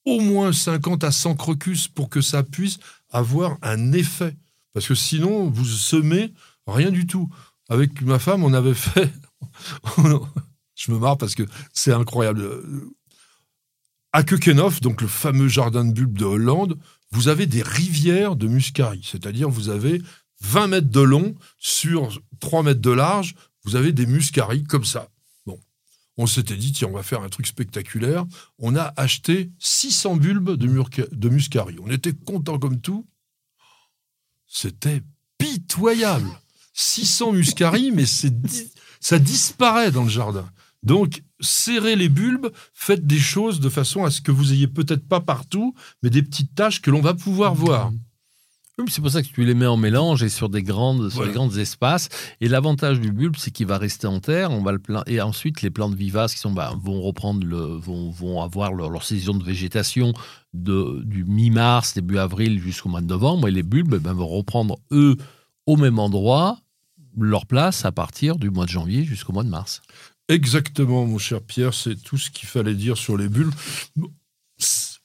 au moins 50 à 100 crocus pour que ça puisse avoir un effet. Parce que sinon, vous semez rien du tout. Avec ma femme, on avait fait. Je me marre parce que c'est incroyable. À Keukenhof, donc le fameux jardin de bulbes de Hollande, vous avez des rivières de muscari. C'est-à-dire, vous avez 20 mètres de long sur 3 mètres de large, vous avez des muscaries comme ça. On s'était dit, tiens, on va faire un truc spectaculaire. On a acheté 600 bulbes de, muscari. On était content comme tout. C'était pitoyable. 600 muscari, mais ça disparaît dans le jardin. Donc, serrez les bulbes, faites des choses de façon à ce que vous ayez peut-être pas partout, mais des petites taches que l'on va pouvoir voir. Oui, C'est pour ça que tu les mets en mélange et sur des grandes, sur Voilà. des grands espaces. Et l'avantage du bulbe, c'est qu'il va rester en terre. On va le plein- Et ensuite, les plantes vivaces qui sont, bah, vont reprendre le, vont, vont avoir leur, leur saison de végétation de, du mi-mars, début avril jusqu'au mois de novembre. Et les bulbes eh ben, vont reprendre, eux, au même endroit, leur place à partir du mois de janvier jusqu'au mois de mars. Exactement, mon cher Pierre, c'est tout ce qu'il fallait dire sur les bulbes.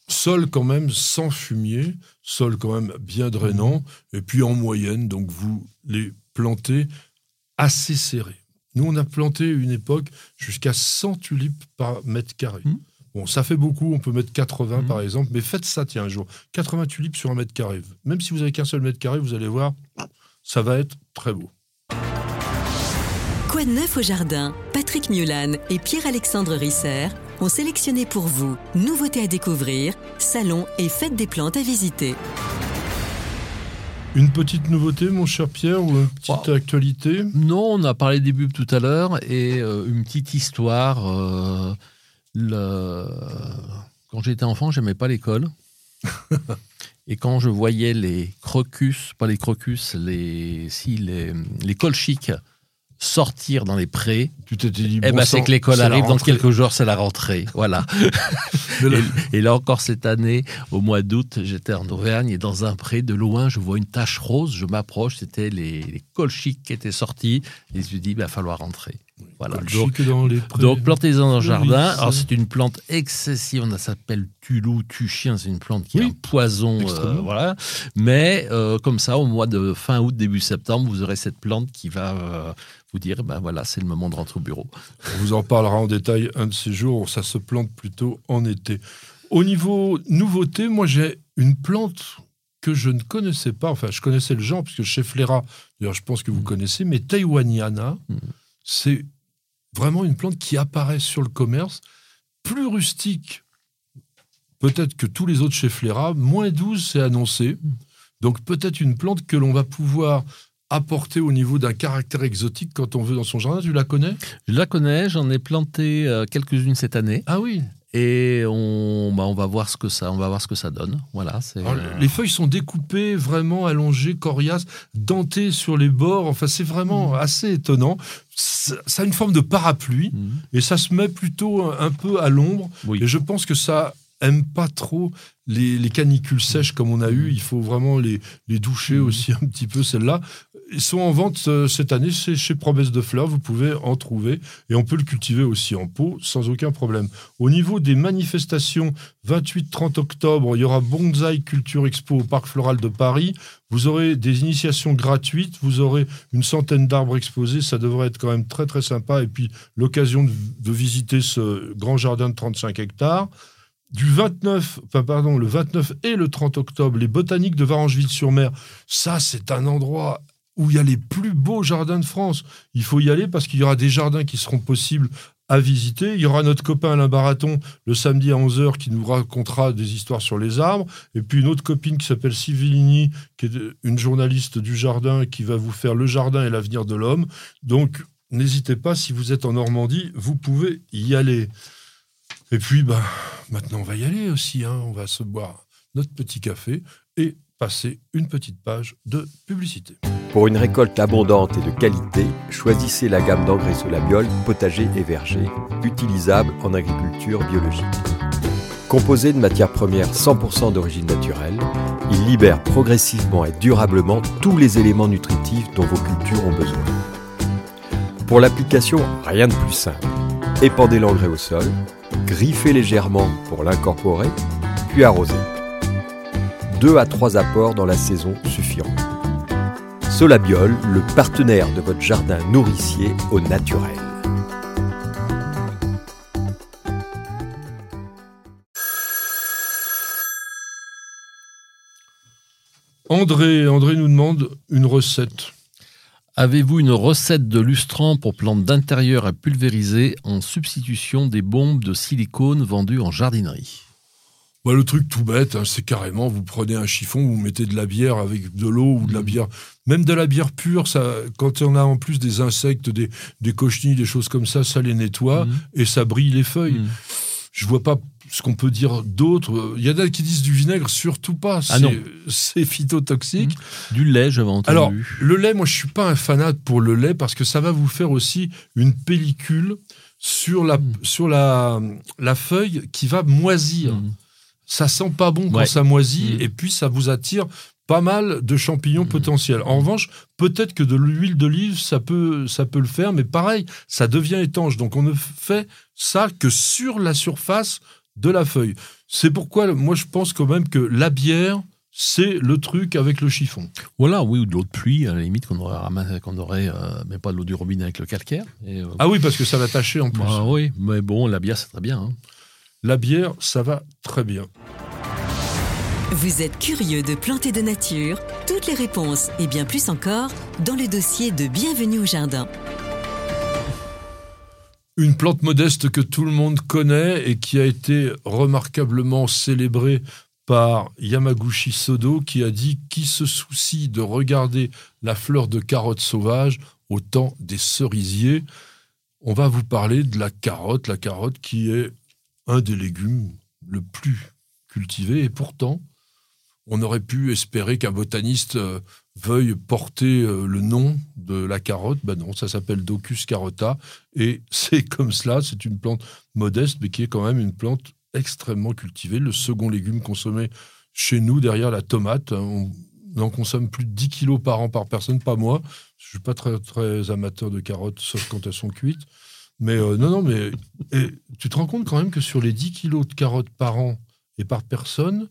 Sol quand même sans fumier, sol quand même bien drainant, et puis en moyenne, donc vous les plantez assez serrés. Nous, on a planté une époque jusqu'à 100 tulipes par mètre carré. Mhm. Bon, ça fait beaucoup, on peut mettre 80 Mhm. par exemple, mais faites ça, tiens, un jour. 80 tulipes sur un mètre carré. Même si vous avez qu'un seul mètre carré, vous allez voir, ça va être très beau. Quoi de neuf au jardin? Patrick Mulan et Pierre-Alexandre Risser ont sélectionné pour vous nouveautés à découvrir, salons et fêtes des plantes à visiter. Une petite nouveauté, mon cher Pierre, ou une petite Wow. actualité? Non, on a parlé des bulbes tout à l'heure et euh, une petite histoire. euh, le- Quand j'étais enfant, j'aimais pas l'école. et quand je voyais les crocus, pas les crocus, les, si, les, les colchiques sortir dans les prés, Tu t'étais dit, eh bon ben, c'est que l'école arrive dans quelques jours, c'est la rentrée. Voilà. Et, et là encore cette année, au mois d'août, j'étais en Auvergne et dans un pré, de loin, je vois une tache rose. Je m'approche, c'était les, les colchiques qui étaient sortis. Et je me dis, il va falloir rentrer. Voilà. Donc, dans les prés. donc plantez-en dans le jardin. Alors c'est une plante excessive, on s'appelle tulou, tu-chien, c'est une plante qui a Oui. un poison, euh, voilà. Mais euh, comme ça, au mois de fin août, début septembre, vous aurez cette plante qui va euh, vous dire, ben voilà, c'est le moment de rentrer au bureau. On vous en parlera en détail un de ces jours. Ça se plante plutôt en été. Au niveau nouveauté, moi j'ai une plante que je ne connaissais pas. Enfin, je connaissais le genre puisque chez Fléra, d'ailleurs, je pense que vous Mm. connaissez, mais Taïwaniana, Mm. c'est vraiment une plante qui apparaît sur le commerce, plus rustique peut-être que tous les autres chez Fléra. Moins 12, c'est annoncé. Donc peut-être une plante que l'on va pouvoir apporter au niveau d'un caractère exotique quand on veut dans son jardin. Tu la connais? Je la connais, j'en ai planté euh, quelques-unes cette année. Ah oui. Et on, bah, on va voir ce que ça, on va voir ce que ça donne. Voilà. Alors, euh, Les feuilles sont découpées, vraiment allongées, coriaces, dentées sur les bords. Enfin, c'est vraiment assez étonnant. Ça ça a une forme de parapluie Mhm. et ça se met plutôt un peu à l'ombre. Oui. Et je pense que ça aime pas trop les, les canicules sèches comme on a eu. Il faut vraiment les, les doucher aussi un petit peu, celles-là. Ils sont en vente euh, cette année c'est chez Promesse de Fleurs. Vous pouvez en trouver et on peut le cultiver aussi en pot sans aucun problème. Au niveau des manifestations, 28-30 octobre, il y aura Bonsaï Culture Expo au Parc Floral de Paris. Vous aurez des initiations gratuites, vous aurez une centaine d'arbres exposés, ça devrait être quand même très très sympa. Et puis l'occasion de, de visiter ce grand jardin de 35 hectares. Du 29, enfin pardon, le 29 et le 30 octobre, les botaniques de Varangeville-sur-Mer. Ça, c'est un endroit où il y a les plus beaux jardins de France. Il faut y aller parce qu'il y aura des jardins qui seront possibles à visiter. Il y aura notre copain Alain Baraton le samedi à 11h qui nous racontera des histoires sur les arbres. Et puis une autre copine qui s'appelle Sivillini, qui est une journaliste du jardin, qui va vous faire le jardin et l'avenir de l'homme. Donc n'hésitez pas, si vous êtes en Normandie, vous pouvez y aller. Et puis, bah, maintenant, on va y aller aussi. hein. On va se boire notre petit café et passer une petite page de publicité. Pour une récolte abondante et de qualité, choisissez la gamme d'engrais Solabiol, potager et verger, utilisable en agriculture biologique. Composé de matières premières 100% d'origine naturelle, il libère progressivement et durablement tous les éléments nutritifs dont vos cultures ont besoin. Pour l'application, rien de plus simple. Épandez l'engrais au sol, griffez légèrement pour l'incorporer, puis arrosez. Deux à trois apports dans la saison suffiront. Solabiol, le partenaire de votre jardin nourricier au naturel. André, André nous demande une recette. Avez-vous une recette de lustrant pour plantes d'intérieur à pulvériser en substitution des bombes de silicone vendues en jardinerie? Bah, le truc tout bête, hein, c'est carrément, vous prenez un chiffon, vous mettez de la bière avec de l'eau ou de la Mhm. bière, même de la bière pure, ça, quand on a en plus des insectes, des, des cochenilles, des choses comme ça, ça les nettoie Mhm. et ça brille les feuilles. Mhm. Je vois pas ce qu'on peut dire d'autre. Il y en a qui disent du vinaigre, surtout pas. Ah C'est- non. C'est phytotoxique. Du lait, j'avais entendu. Alors, le lait, moi, je suis pas un fanat pour le lait parce que ça va vous faire aussi une pellicule sur la, sur la, la feuille qui va moisir. Ça sent pas bon quand Ouais. ça moisit Mm. et puis ça vous attire pas mal de champignons Mm. potentiels. En revanche, peut-être que de l'huile d'olive, ça peut, ça peut le faire, mais pareil, ça devient étanche. Donc on ne fait ça que sur la surface de la feuille. C'est pourquoi moi je pense quand même que la bière, c'est le truc avec le chiffon. Voilà, oui, ou de l'eau de pluie, à la limite, qu'on aurait, ramassé- qu'on aurait euh, mais pas de l'eau du robinet avec le calcaire. Et, euh, Ah oui, parce que ça va tâcher en plus. bah oui, mais bon, la bière, c'est très bien. hein. La bière, ça va très bien. Vous êtes curieux de planter de nature? Toutes les réponses et bien plus encore dans le dossier de Bienvenue au jardin. Une plante modeste que tout le monde connaît et qui a été remarquablement célébrée par Yamaguchi Sodo qui a dit qui se soucie de regarder la fleur de carotte sauvage au temps des cerisiers? On va vous parler de la carotte, la carotte qui est un des légumes le plus cultivé et pourtant on aurait pu espérer qu'un botaniste euh, veuille porter euh, le nom de la carotte. Ben non, ça s'appelle Docus carota et c'est comme cela. C'est une plante modeste, mais qui est quand même une plante extrêmement cultivée. Le second légume consommé chez nous derrière la tomate. On, en consomme plus de 10 kilos par an par personne, pas moi. Je suis pas très, très amateur de carottes, sauf quand elles sont cuites. Mais euh, non, non, mais tu te rends compte quand même que sur les 10 kilos de carottes par an et par personne,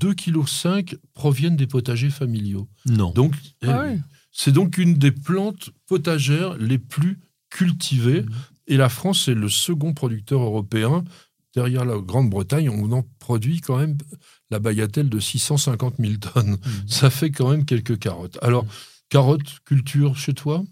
2,5 kg proviennent des potagers familiaux. Non. Donc, ah eh c'est donc une des plantes potagères les plus cultivées. Mmh. Et la France est le second producteur européen. Derrière la Grande-Bretagne, on en produit quand même la bagatelle de 650 000 tonnes. Mmh. Ça fait quand même quelques carottes. Alors, mmh. carottes, culture chez toi?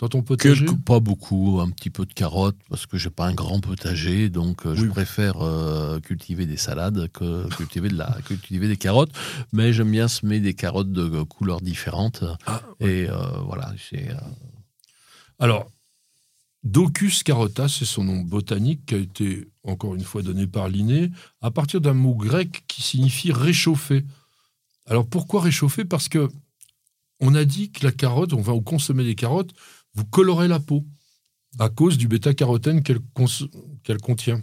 Dans ton potager? Pas beaucoup, un petit peu de carottes, parce que j'ai pas un grand potager, donc euh, je préfère euh, cultiver des salades que cultiver, de la, cultiver des carottes. Mais j'aime bien semer des carottes de couleurs différentes. Ah, et euh, voilà. Alors, Docus carota, c'est son nom botanique qui a été encore une fois donné par Linné, à partir d'un mot grec qui signifie réchauffer. Alors pourquoi réchauffer? Parce que on a dit que la carotte, on va consommer des carottes, vous colorez la peau à cause du bêta-carotène qu'elle contient.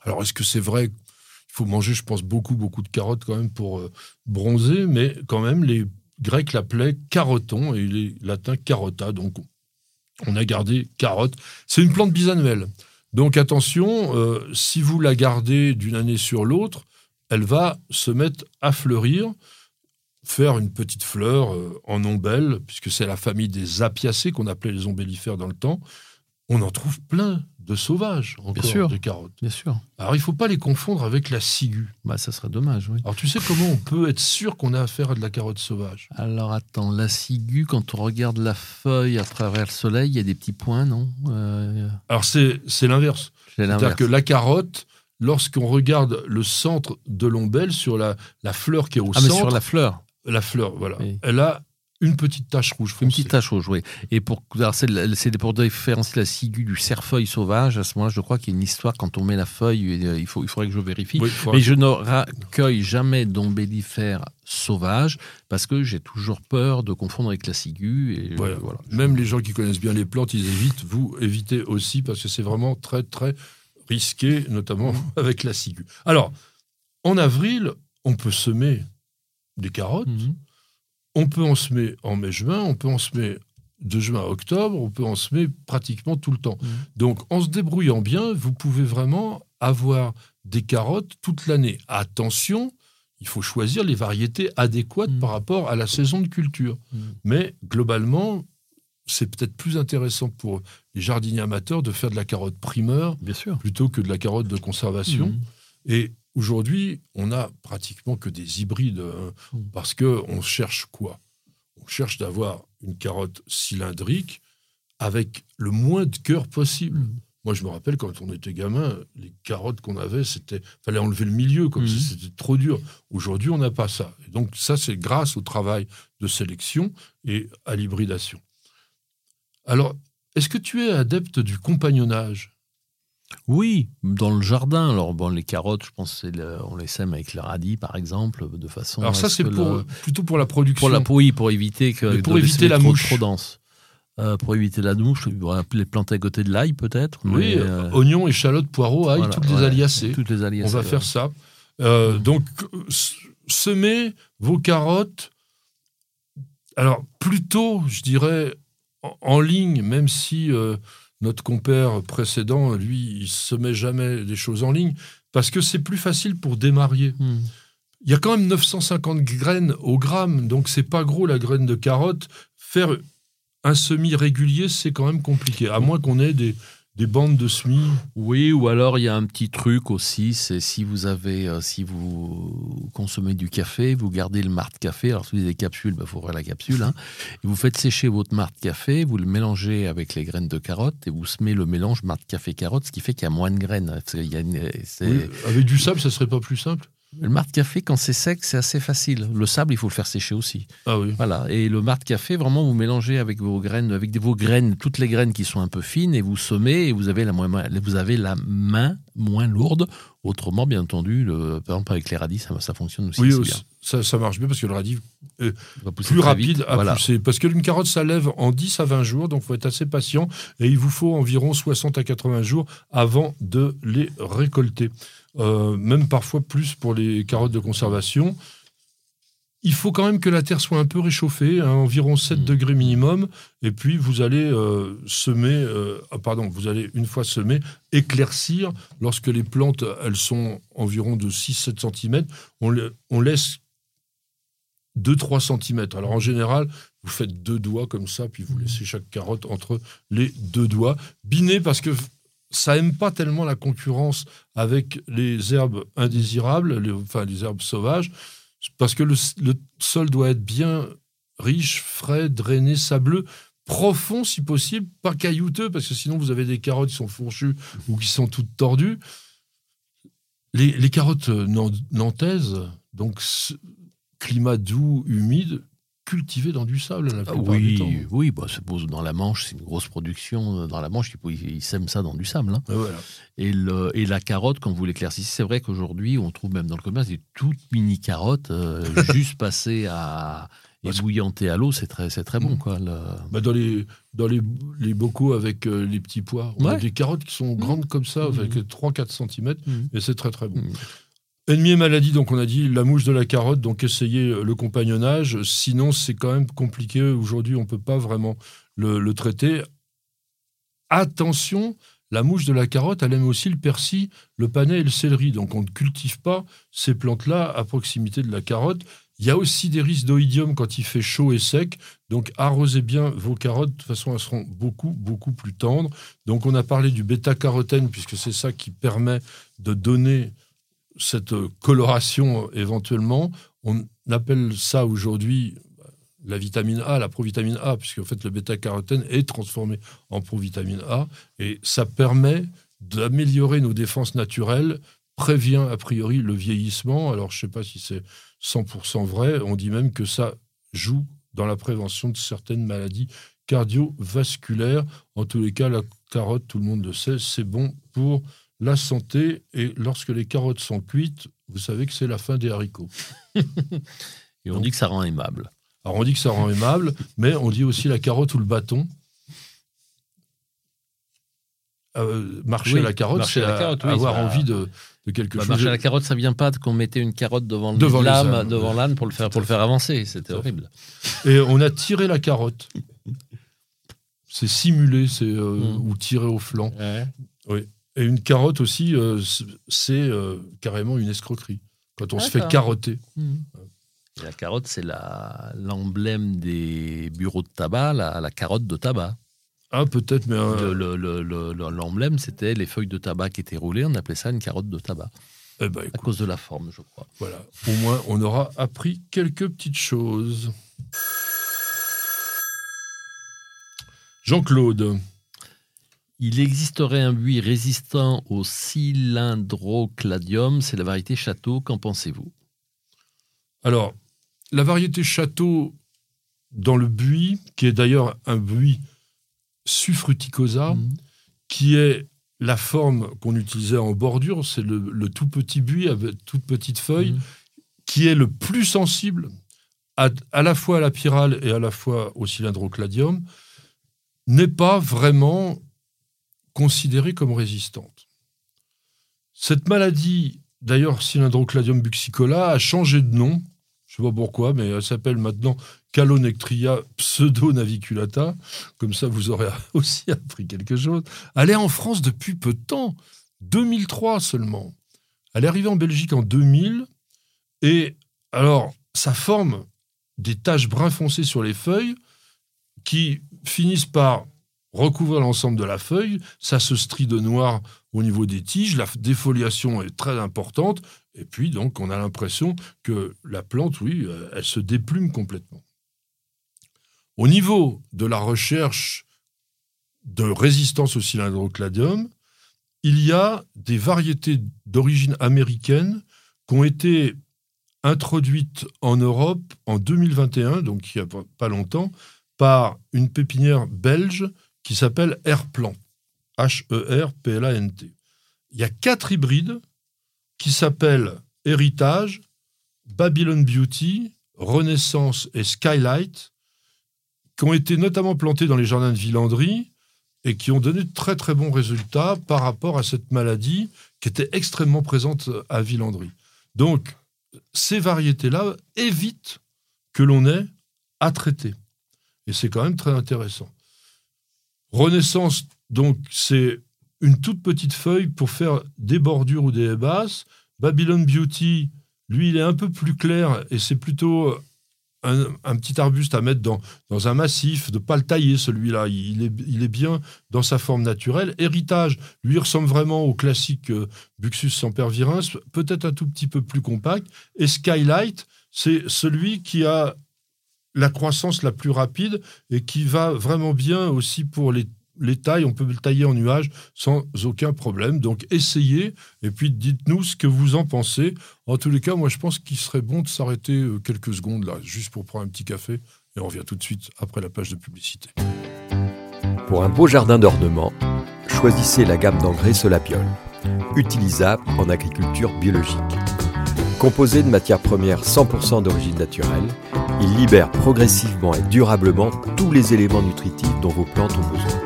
Alors, est-ce que c'est vrai? Il faut manger, je pense, beaucoup, beaucoup de carottes quand même pour euh, bronzer, mais quand même, les Grecs l'appelaient caroton et les latins carota. Donc, on a gardé carotte. C'est une plante bisannuelle. Donc, attention, euh, si vous la gardez d'une année sur l'autre, elle va se mettre à fleurir faire une petite fleur euh, en ombelle, puisque c'est la famille des apiacées qu'on appelait les ombellifères dans le temps. On en trouve plein de sauvages encore, bien sûr, de carottes. Bien sûr. Alors il ne faut pas les confondre avec la ciguë. Bah ça serait dommage, oui. Alors tu sais comment on peut être sûr qu'on a affaire à de la carotte sauvage? Alors attends, la ciguë, quand on regarde la feuille à travers le soleil, il y a des petits points, non? Euh, Alors c'est l'inverse. C'est-à-dire que la carotte, lorsqu'on regarde le centre de l'ombelle sur la, la fleur qui est au ah, centre. Mais sur la fleur la fleur, voilà. Elle a une petite tache rouge foncée. Une petite tache rouge, oui. Et pour, c'est pour différencier la ciguë du cerfeuil sauvage. À ce moment-là, je crois qu'il y a une histoire quand on met la feuille. Euh, il, faut, il faudrait que je vérifie. Mais je ne recueille jamais d'ombellifères sauvages parce que j'ai toujours peur de confondre avec la ciguë. Et voilà. Même les gens qui connaissent bien les plantes, ils évitent. Vous évitez aussi parce que c'est vraiment très, très risqué, notamment avec la ciguë. Alors, en avril, on peut semer des carottes. Mhm. On peut en semer en mai-juin, on peut en semer de juin à octobre, on peut en semer pratiquement tout le temps. Mhm. Donc, en se débrouillant bien, vous pouvez vraiment avoir des carottes toute l'année. Attention, il faut choisir les variétés adéquates mhm. par rapport à la saison de culture. Mais globalement, c'est peut-être plus intéressant pour les jardiniers amateurs de faire de la carotte primeur Bien sûr. plutôt que de la carotte de conservation. Et Aujourd'hui, on n'a pratiquement que des hybrides hein, mmh. parce que on cherche quoi? On cherche d'avoir une carotte cylindrique avec le moins de cœur possible. Mmh. Moi, je me rappelle quand on était gamin, les carottes qu'on avait, c'était fallait enlever le milieu comme si mmh. c'était trop dur. Aujourd'hui, on n'a pas ça. Et donc ça, c'est grâce au travail de sélection et à l'hybridation. Alors, est-ce que tu es adepte du compagnonnage? Oui, dans le jardin. Alors, bon, les carottes, je pense on les sème avec le radis, par exemple, de façon. Alors, ça, c'est pour, plutôt pour la production. Pour la, oui, pour éviter que. pour éviter la mouche. Trop dense. Euh, pour éviter la mouche, les planter à côté de l'ail, peut-être. Oui, euh, oignons, échalotes, poireaux, ail, toutes, les aliacées. toutes les aliacées. On va faire ça. Euh, donc, semez vos carottes. Alors, plutôt, je dirais, en, ligne, même si notre compère précédent, lui, il se met jamais des choses en ligne parce que c'est plus facile pour démarrer. Hmm. Il y a quand même 950 graines au gramme, donc c'est pas gros la graine de carotte. Faire un semis régulier, c'est quand même compliqué, à moins qu'on ait des, des bandes de semis Oui, ou alors il y a un petit truc aussi, c'est si vous avez, euh, si vous consommez du café, vous gardez le marc café. Alors si vous avez des capsules, il bah, faut ouvrir la capsule. Hein, et vous faites sécher votre marc café, vous le mélangez avec les graines de carotte et vous semez le mélange marc café carotte, ce qui fait qu'il y a moins de graines. Il avec du sable, ça serait pas plus simple le marc café, quand c'est sec, c'est assez facile. Le sable, il faut le faire sécher aussi. Ah oui. Voilà. Et le marc café, vraiment, vous mélangez avec vos graines, avec vos graines, toutes les graines qui sont un peu fines, et vous semez, et vous avez la, vous avez la main moins lourde. Autrement, bien entendu, le, par exemple, avec les radis, ça, ça fonctionne aussi. Oui, ça, marche bien parce que le radis est plus rapide vite. à Voilà. pousser. Parce qu'une carotte, ça lève en 10 à 20 jours, donc il faut être assez patient. Et il vous faut environ 60 à 80 jours avant de les récolter. Euh, même parfois plus pour les carottes de conservation. Il faut quand même que la terre soit un peu réchauffée, à environ 7 Mm. degrés minimum. Et puis vous allez euh, semer, euh, ah, pardon, vous allez une fois semé, éclaircir lorsque les plantes, elles sont environ de 6-7 cm. On, on laisse 2-3 cm. Alors en général, vous faites deux doigts comme ça, puis vous laissez chaque carotte entre les deux doigts. Biné parce que ça aime pas tellement la concurrence avec les herbes indésirables, les- enfin les herbes sauvages, parce que le, sol doit être bien riche, frais, drainé, sableux, profond si possible, pas caillouteux, parce que sinon vous avez des carottes qui sont fourchues ou qui sont toutes tordues. Les, carottes nan- nantaises, donc climat doux, humide, cultivées dans du sable la plupart du temps. Oui, oui bah, dans la Manche, c'est une grosse production euh, dans la Manche. Ils, ils sèment ça dans du sable. hein. Et voilà. Et, le, et la carotte, quand vous l'éclaircissez, c'est vrai qu'aujourd'hui, on trouve même dans le commerce des toutes mini carottes, euh, juste passées à ébouillanter à l'eau, c'est très, c'est très bon. Quoi, le- Bah, dans les, dans les, les bocaux avec euh, les petits pois, on a des carottes qui sont grandes comme ça, Mmh. avec 3-4 cm, et c'est très très bon. Ennemi et maladie, donc on a dit la mouche de la carotte, donc essayez le compagnonnage. Sinon, c'est quand même compliqué. Aujourd'hui, on ne peut pas vraiment le, le traiter. Attention, la mouche de la carotte, elle aime aussi le persil, le panais et le céleri. Donc on ne cultive pas ces plantes-là à proximité de la carotte. Il y a aussi des risques d'oïdium quand il fait chaud et sec. Donc arrosez bien vos carottes, de toute façon elles seront beaucoup, beaucoup plus tendres. Donc on a parlé du bêta-carotène, puisque c'est ça qui permet de donner cette coloration éventuellement. On appelle ça aujourd'hui euh, la vitamine A, la provitamine A, puisque en fait le bêta-carotène est transformé en provitamine A, et ça permet d'améliorer nos défenses naturelles, prévient a priori le vieillissement. Alors je ne sais pas si c'est 100% vrai, on dit même que ça joue dans la prévention de certaines maladies cardiovasculaires. En tous les cas, la carotte, tout le monde le sait, c'est bon pour la santé. Et lorsque les carottes sont cuites, vous savez que c'est la fin des haricots. Et on Donc- dit que ça rend aimable. Alors on dit que ça rend aimable, mais on dit aussi la carotte ou le bâton. Euh, marcher Oui, à la carotte, marcher c'est à la à- carotte, oui, avoir envie de, de quelque Bah, chose. marcher à la carotte, ça vient pas de qu'on mettait une carotte devant le Devant ouais. l'âne pour le faire pour le faire avancer. C'était horrible. Et on a tiré la carotte. C'est simulé, c'est euh, Mm. ou tiré au flanc. Et une carotte aussi, euh, c'est euh, carrément une escroquerie. Quand on se fait carotter. Et la carotte, c'est l'emblème des bureaux de tabac, la, la carotte de tabac. Ah, peut-être, mais. euh, Le- le- le- le- L'emblème, c'était les feuilles de tabac qui étaient roulées. On appelait ça une carotte de tabac. eh ben, À cause de la forme, je crois. voilà. Au moins, on aura appris quelques petites choses. Jean-Claude. Il existerait un buis résistant au cylindrocladium. C'est la variété château. Qu'en pensez-vous? Alors, la variété château dans le buis, qui est d'ailleurs un buis suffruticosa, Mhm. qui est la forme qu'on utilisait en bordure, c'est le, le tout petit buis avec toutes petites feuilles, Mhm. qui est le plus sensible à, à la fois à la pyrale et à la fois au cylindrocladium, n'est pas vraiment considérée comme résistante. Cette maladie, d'ailleurs, cylindrocladium buccicola, a changé de nom. Je ne sais pas pourquoi, mais elle s'appelle maintenant Calonectria pseudonaviculata. Comme ça, vous aurez aussi appris quelque chose. Elle est en France depuis peu de temps, 2003 seulement. Elle est arrivée en Belgique en 2000. Et alors, ça forme des taches brun foncé sur les feuilles qui finissent par recouvrir l'ensemble de la feuille. Ça se strie de noir au niveau des tiges. La défoliation est très importante. Et puis, donc, on a l'impression que la plante, oui, euh, elle se déplume complètement. Au niveau de la recherche de résistance au cylindrocladium, il y a des variétés d'origine américaine qui ont été introduites en Europe en 2021, donc il n'y a pas longtemps, par une pépinière belge qui s'appelle Airplant. H-E-R-P-L-A-N-T. Il y a quatre hybrides qui s'appellent Héritage, Babylon Beauty, Renaissance et Skylight, qui ont été notamment plantés dans les jardins de Villandry et qui ont donné de très très bons résultats par rapport à cette maladie qui était extrêmement présente à Villandry. Donc, ces variétés-là évitent que l'on ait à traiter. Et c'est quand même très intéressant. Renaissance, donc, c'est une toute petite feuille pour faire des bordures ou des basses. Babylon Beauty, lui, il est un peu plus clair et c'est plutôt un, petit arbuste à mettre dans, dans un massif, de ne pas le tailler celui-là. Il est, il est bien dans sa forme naturelle. Héritage, lui, ressemble vraiment au classique euh, Buxus sempervirens, peut-être un tout petit peu plus compact. Et Skylight, c'est celui qui a la croissance la plus rapide et qui va vraiment bien aussi pour les les tailles, on peut le tailler en nuage sans aucun problème. Donc essayez et puis dites-nous ce que vous en pensez. En tous les cas, moi je pense qu'il serait bon de s'arrêter euh, quelques secondes là, juste pour prendre un petit café. Et on revient tout de suite après la page de publicité. Pour un beau jardin d'ornement, choisissez la gamme d'engrais Solapiol, utilisable en agriculture biologique. Composé de matières premières 100% d'origine naturelle, il libère progressivement et durablement tous les éléments nutritifs dont vos plantes ont besoin.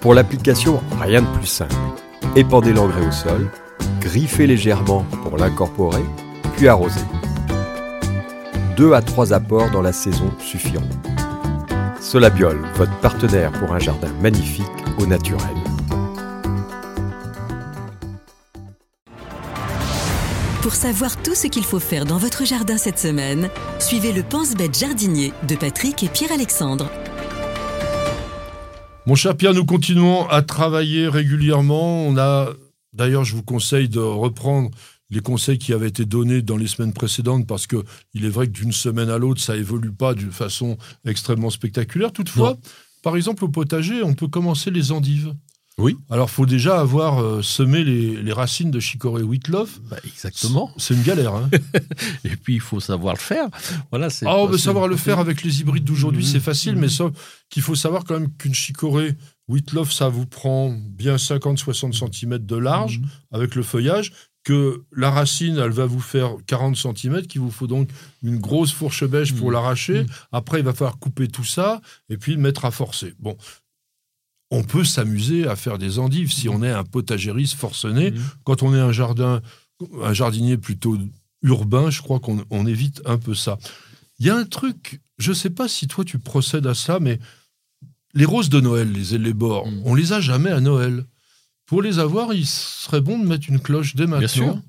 Pour l'application, rien de plus simple. Épandez l'engrais au sol, griffez légèrement pour l'incorporer, puis arrosez. Deux à trois apports dans la saison suffiront. Solabiol, votre partenaire pour un jardin magnifique au naturel. Pour savoir tout ce qu'il faut faire dans votre jardin cette semaine, suivez le Pense-Bête jardinier de Patrick et Pierre-Alexandre. Mon cher Pierre, nous continuons à travailler régulièrement. On a, d'ailleurs, je vous conseille de reprendre les conseils qui avaient été donnés dans les semaines précédentes parce que il est vrai que d'une semaine à l'autre, ça évolue pas d'une façon extrêmement spectaculaire. Toutefois, par exemple, au potager, on peut commencer les endives. Oui. Alors, il faut déjà avoir euh, semé les, racines de chicorée Whitloff. Bah, exactement. C'est une galère. Hein. Et puis, il faut savoir le faire. Voilà, c'est. Ah, savoir le faire avec les hybrides d'aujourd'hui, c'est facile, mais sauf qu'il faut savoir quand même qu'une chicorée Whitloff, ça vous prend bien 50-60 cm de large mhm. avec le feuillage que la racine, elle va vous faire 40 cm, qu'il vous faut donc une grosse fourche bêche pour mhm. l'arracher. Mhm. Après, il va falloir couper tout ça et puis le mettre à forcer. Bon, on peut s'amuser à faire des endives si on est un potagériste forcené. Mhm. Quand on est un jardin, un jardinier plutôt urbain, je crois qu'on évite un peu ça. Il y a un truc, je ne sais pas si toi tu procèdes à ça, mais les roses de Noël, les élébores, mhm. on les a jamais à Noël. Pour les avoir, il serait bon de mettre une cloche dès maintenant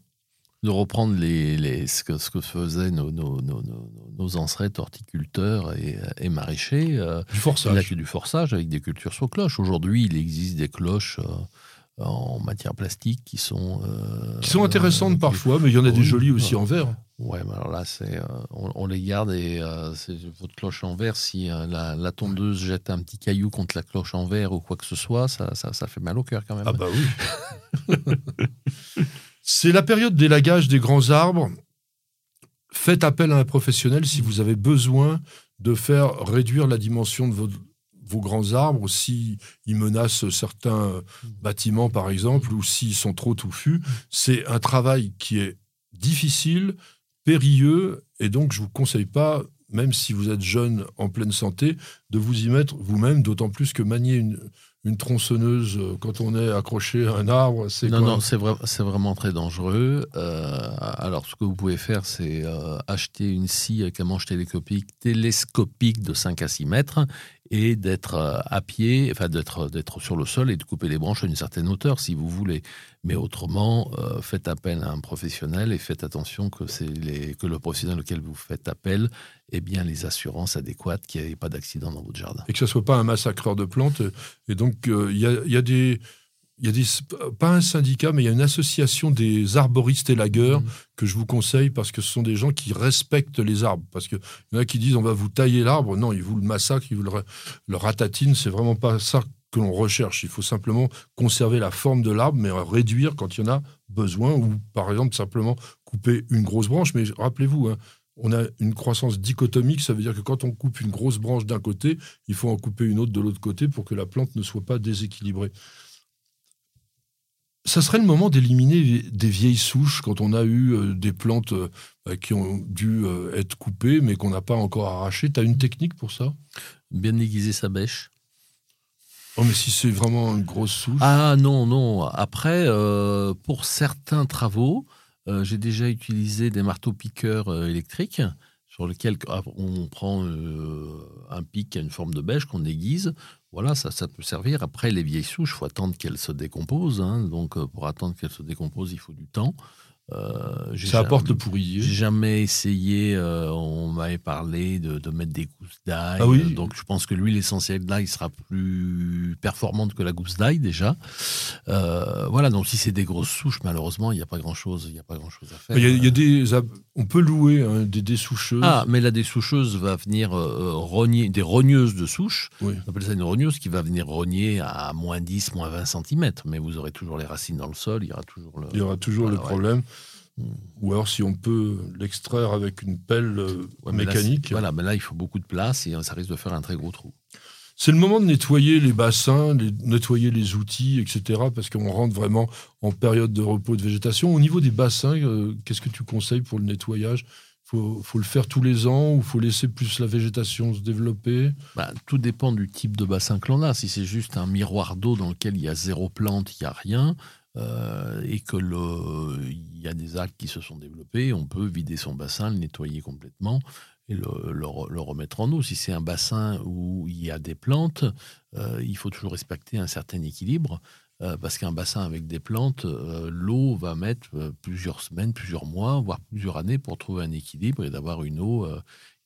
de reprendre les, ce, que, ce, que, faisaient nos, nos, nos, nos ancêtres horticulteurs et, et maraîchers. Euh, du forçage. du forçage avec des cultures sur cloche. Aujourd'hui, il existe des cloches euh, en matière plastique qui sont... Euh, qui sont intéressantes parfois, mais il y en a des jolies aussi en verre. Ouais, mais alors là, c'est, on, les garde et c'est votre cloche en verre. Si la, la, tondeuse jette un petit caillou contre la cloche en verre ou quoi que ce soit, ça, ça, ça fait mal au cœur quand même. Ah bah oui C'est la période d'élagage des grands arbres. Faites appel à un professionnel si vous avez besoin de faire réduire la dimension de vos, grands arbres, s'ils menacent certains bâtiments, par exemple, ou s'ils sont trop touffus. C'est un travail qui est difficile, périlleux, et donc je ne vous conseille pas, même si vous êtes jeune, en pleine santé, de vous y mettre vous-même, d'autant plus que manier une, une tronçonneuse euh, quand on est accroché à un arbre c'est Non, non, c'est, c'est vraiment très dangereux. Euh, alors, ce que vous pouvez faire, c'est euh, acheter une scie avec un manche télescopique, télescopique de 5 à 6 mètres et d'être à pied, enfin d'être, d'être sur le sol et de couper les branches à une certaine hauteur si vous voulez. Mais autrement, faites appel à un professionnel et faites attention que, les, que le professionnel auquel vous faites appel ait bien les assurances adéquates, qu'il n'y ait pas d'accident dans votre jardin. Et que ce ne soit pas un massacreur de plantes. Et donc, donc, euh, il y, a, des. Il y a des, pas un syndicat, mais il y a une association des arboristes et lagueurs mmh. que je vous conseille parce que ce sont des gens qui respectent les arbres. Parce qu'il y en a qui disent on va vous tailler l'arbre. Non, ils vous le massacrent, ils vous le, le ratatinent. C'est vraiment pas ça que l'on recherche. Il faut simplement conserver la forme de l'arbre, mais réduire quand il y en a besoin, ou par exemple simplement couper une grosse branche. Mais rappelez-vous, hein, on a une croissance dichotomique, ça veut dire que quand on coupe une grosse branche d'un côté, il faut en couper une autre de l'autre côté pour que la plante ne soit pas déséquilibrée. Ça serait le moment d'éliminer des vieilles souches quand on a eu euh, des plantes euh, qui ont dû euh, être coupées mais qu'on n'a pas encore arrachées. Tu as une technique pour ça? Bien aiguiser sa bêche. Oh, mais si c'est vraiment une grosse souche. Ah non, non. Après, pour certains travaux, j'ai déjà utilisé des marteaux-piqueurs électriques sur lesquels ah, on prend un pic a une forme de bêche qu'on aiguise voilà, ça, peut servir. Après, les vieilles souches, il faut attendre qu'elles se décomposent. Hein. Donc, euh, pour attendre qu'elles se décomposent, il faut du temps. Euh, ça apporte le pourrier. J'ai jamais essayé, euh, on m'avait parlé de, de, mettre des gousses d'ail. Ah oui. donc je pense que l'huile essentielle d'ail sera plus performante que la gousse d'ail déjà. Euh, voilà, donc si c'est des grosses souches, malheureusement, il n'y a pas grand-chose il a pas grand chose à faire. Il y a, des, on peut louer hein, des dessoucheuses. Ah, mais la dessoucheuse va venir rogner, des rogneuses de souches. On appelle ça une rogneuse qui va venir rogner à moins 10, moins 20 cm. Mais vous aurez toujours les racines dans le sol, il y aura toujours le, il y aura toujours le problème. Ou alors si on peut l'extraire avec une pelle euh, mécanique. voilà, mais là il faut beaucoup de place et ça risque de faire un très gros trou. C'est le moment de nettoyer les bassins, les, nettoyer les outils, etc. Parce qu'on rentre vraiment en période de repos de végétation. Au niveau des bassins, euh, qu'est-ce que tu conseilles pour le nettoyage? Faut, faut le faire tous les ans ou faut laisser plus la végétation se développer? Bah, Tout dépend du type de bassin que l'on a. Si c'est juste un miroir d'eau dans lequel il y a zéro plante, il n'y a rien, euh, et que il y a des algues qui se sont développées, on peut vider son bassin, le nettoyer complètement et le, remettre en eau. Si c'est un bassin où il y a des plantes, euh, il faut toujours respecter un certain équilibre. Euh, parce qu'un bassin avec des plantes, l'eau va mettre plusieurs semaines, plusieurs mois, voire plusieurs années pour trouver un équilibre et d'avoir une eau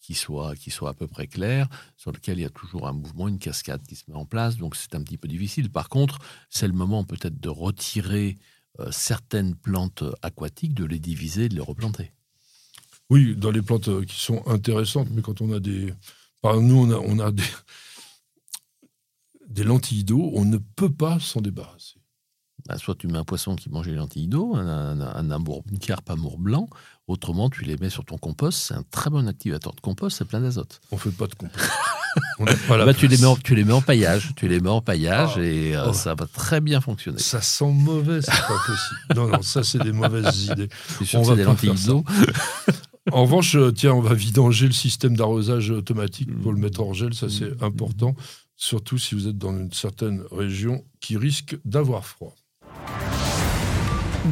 qui soit, qui soit à peu près clair, sur lequel il y a toujours un mouvement, une cascade qui se met en place. Donc c'est un petit peu difficile. Par contre, c'est le moment peut-être de retirer euh, certaines plantes aquatiques, de les diviser, de les replanter. Oui, dans les plantes euh, qui sont intéressantes, mais quand on a des... Par nous, on a, on a des lentilles d'eau, on ne peut pas s'en débarrasser. Bah, soit tu mets un poisson qui mange les lentilles d'eau, un, un, amour, une carpe amour blanc, autrement tu les mets sur ton compost, c'est un très bon activateur de compost, c'est plein d'azote. On fait pas de compost. bah, tu, les mets en, tu les mets en paillage, tu les mets en paillage ah. et euh, oh. ça va très bien fonctionner. Ça sent mauvais, c'est pas possible. non, non, ça c'est des mauvaises idées. on va des lentilles d'eau. en revanche, euh, tiens, on va vidanger le système d'arrosage automatique pour le mettre hors gel, ça c'est mmh. important, surtout si vous êtes dans une certaine région qui risque d'avoir froid.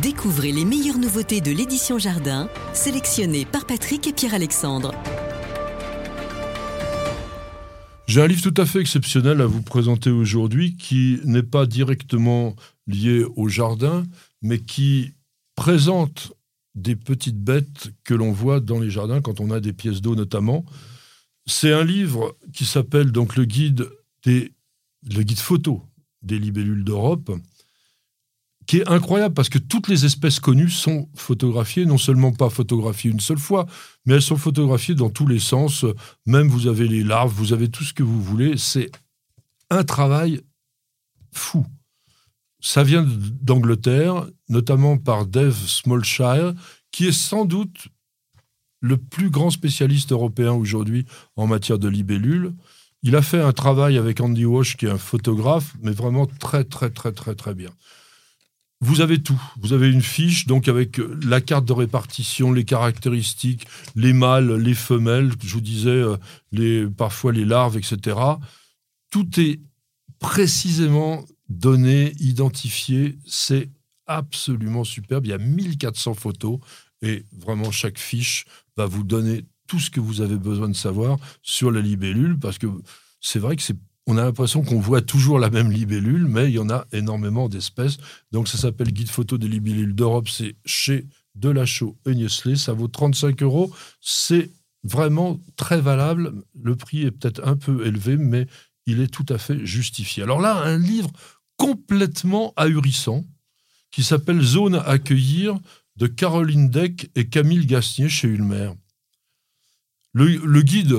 Découvrez les meilleures nouveautés de l'édition Jardin, sélectionnées par Patrick et Pierre-Alexandre. J'ai un livre tout à fait exceptionnel à vous présenter aujourd'hui qui n'est pas directement lié au jardin, mais qui présente des petites bêtes que l'on voit dans les jardins quand on a des pièces d'eau notamment. C'est un livre qui s'appelle donc le guide des le guide photo des libellules d'Europe qui est incroyable parce que toutes les espèces connues sont photographiées, non seulement pas photographiées une seule fois, mais elles sont photographiées dans tous les sens. Même vous avez les larves, vous avez tout ce que vous voulez. C'est un travail fou. Ça vient d'Angleterre, notamment par Dave Smallshire, qui est sans doute le plus grand spécialiste européen aujourd'hui en matière de libellules. Il a fait un travail avec Andy Walsh, qui est un photographe, mais vraiment très, très, très, très, très bien. Vous avez tout. Vous avez une fiche, donc avec euh, la carte de répartition, les caractéristiques, les mâles, les femelles, je vous disais, euh, les, parfois les larves, etc. Tout est précisément donné, identifié. C'est absolument superbe. Il y a 1400 photos et vraiment chaque fiche va vous donner tout ce que vous avez besoin de savoir sur la libellule parce que c'est vrai que c'est on a l'impression qu'on voit toujours la même libellule, mais il y en a énormément d'espèces. Donc ça s'appelle Guide photo des libellules d'Europe, c'est chez Delachaux et ça vaut 35 euros. C'est vraiment très valable. Le prix est peut-être un peu élevé, mais il est tout à fait justifié. Alors là, un livre complètement ahurissant qui s'appelle Zone à accueillir de Caroline Deck et Camille Gasnier chez Ulmer. Le guide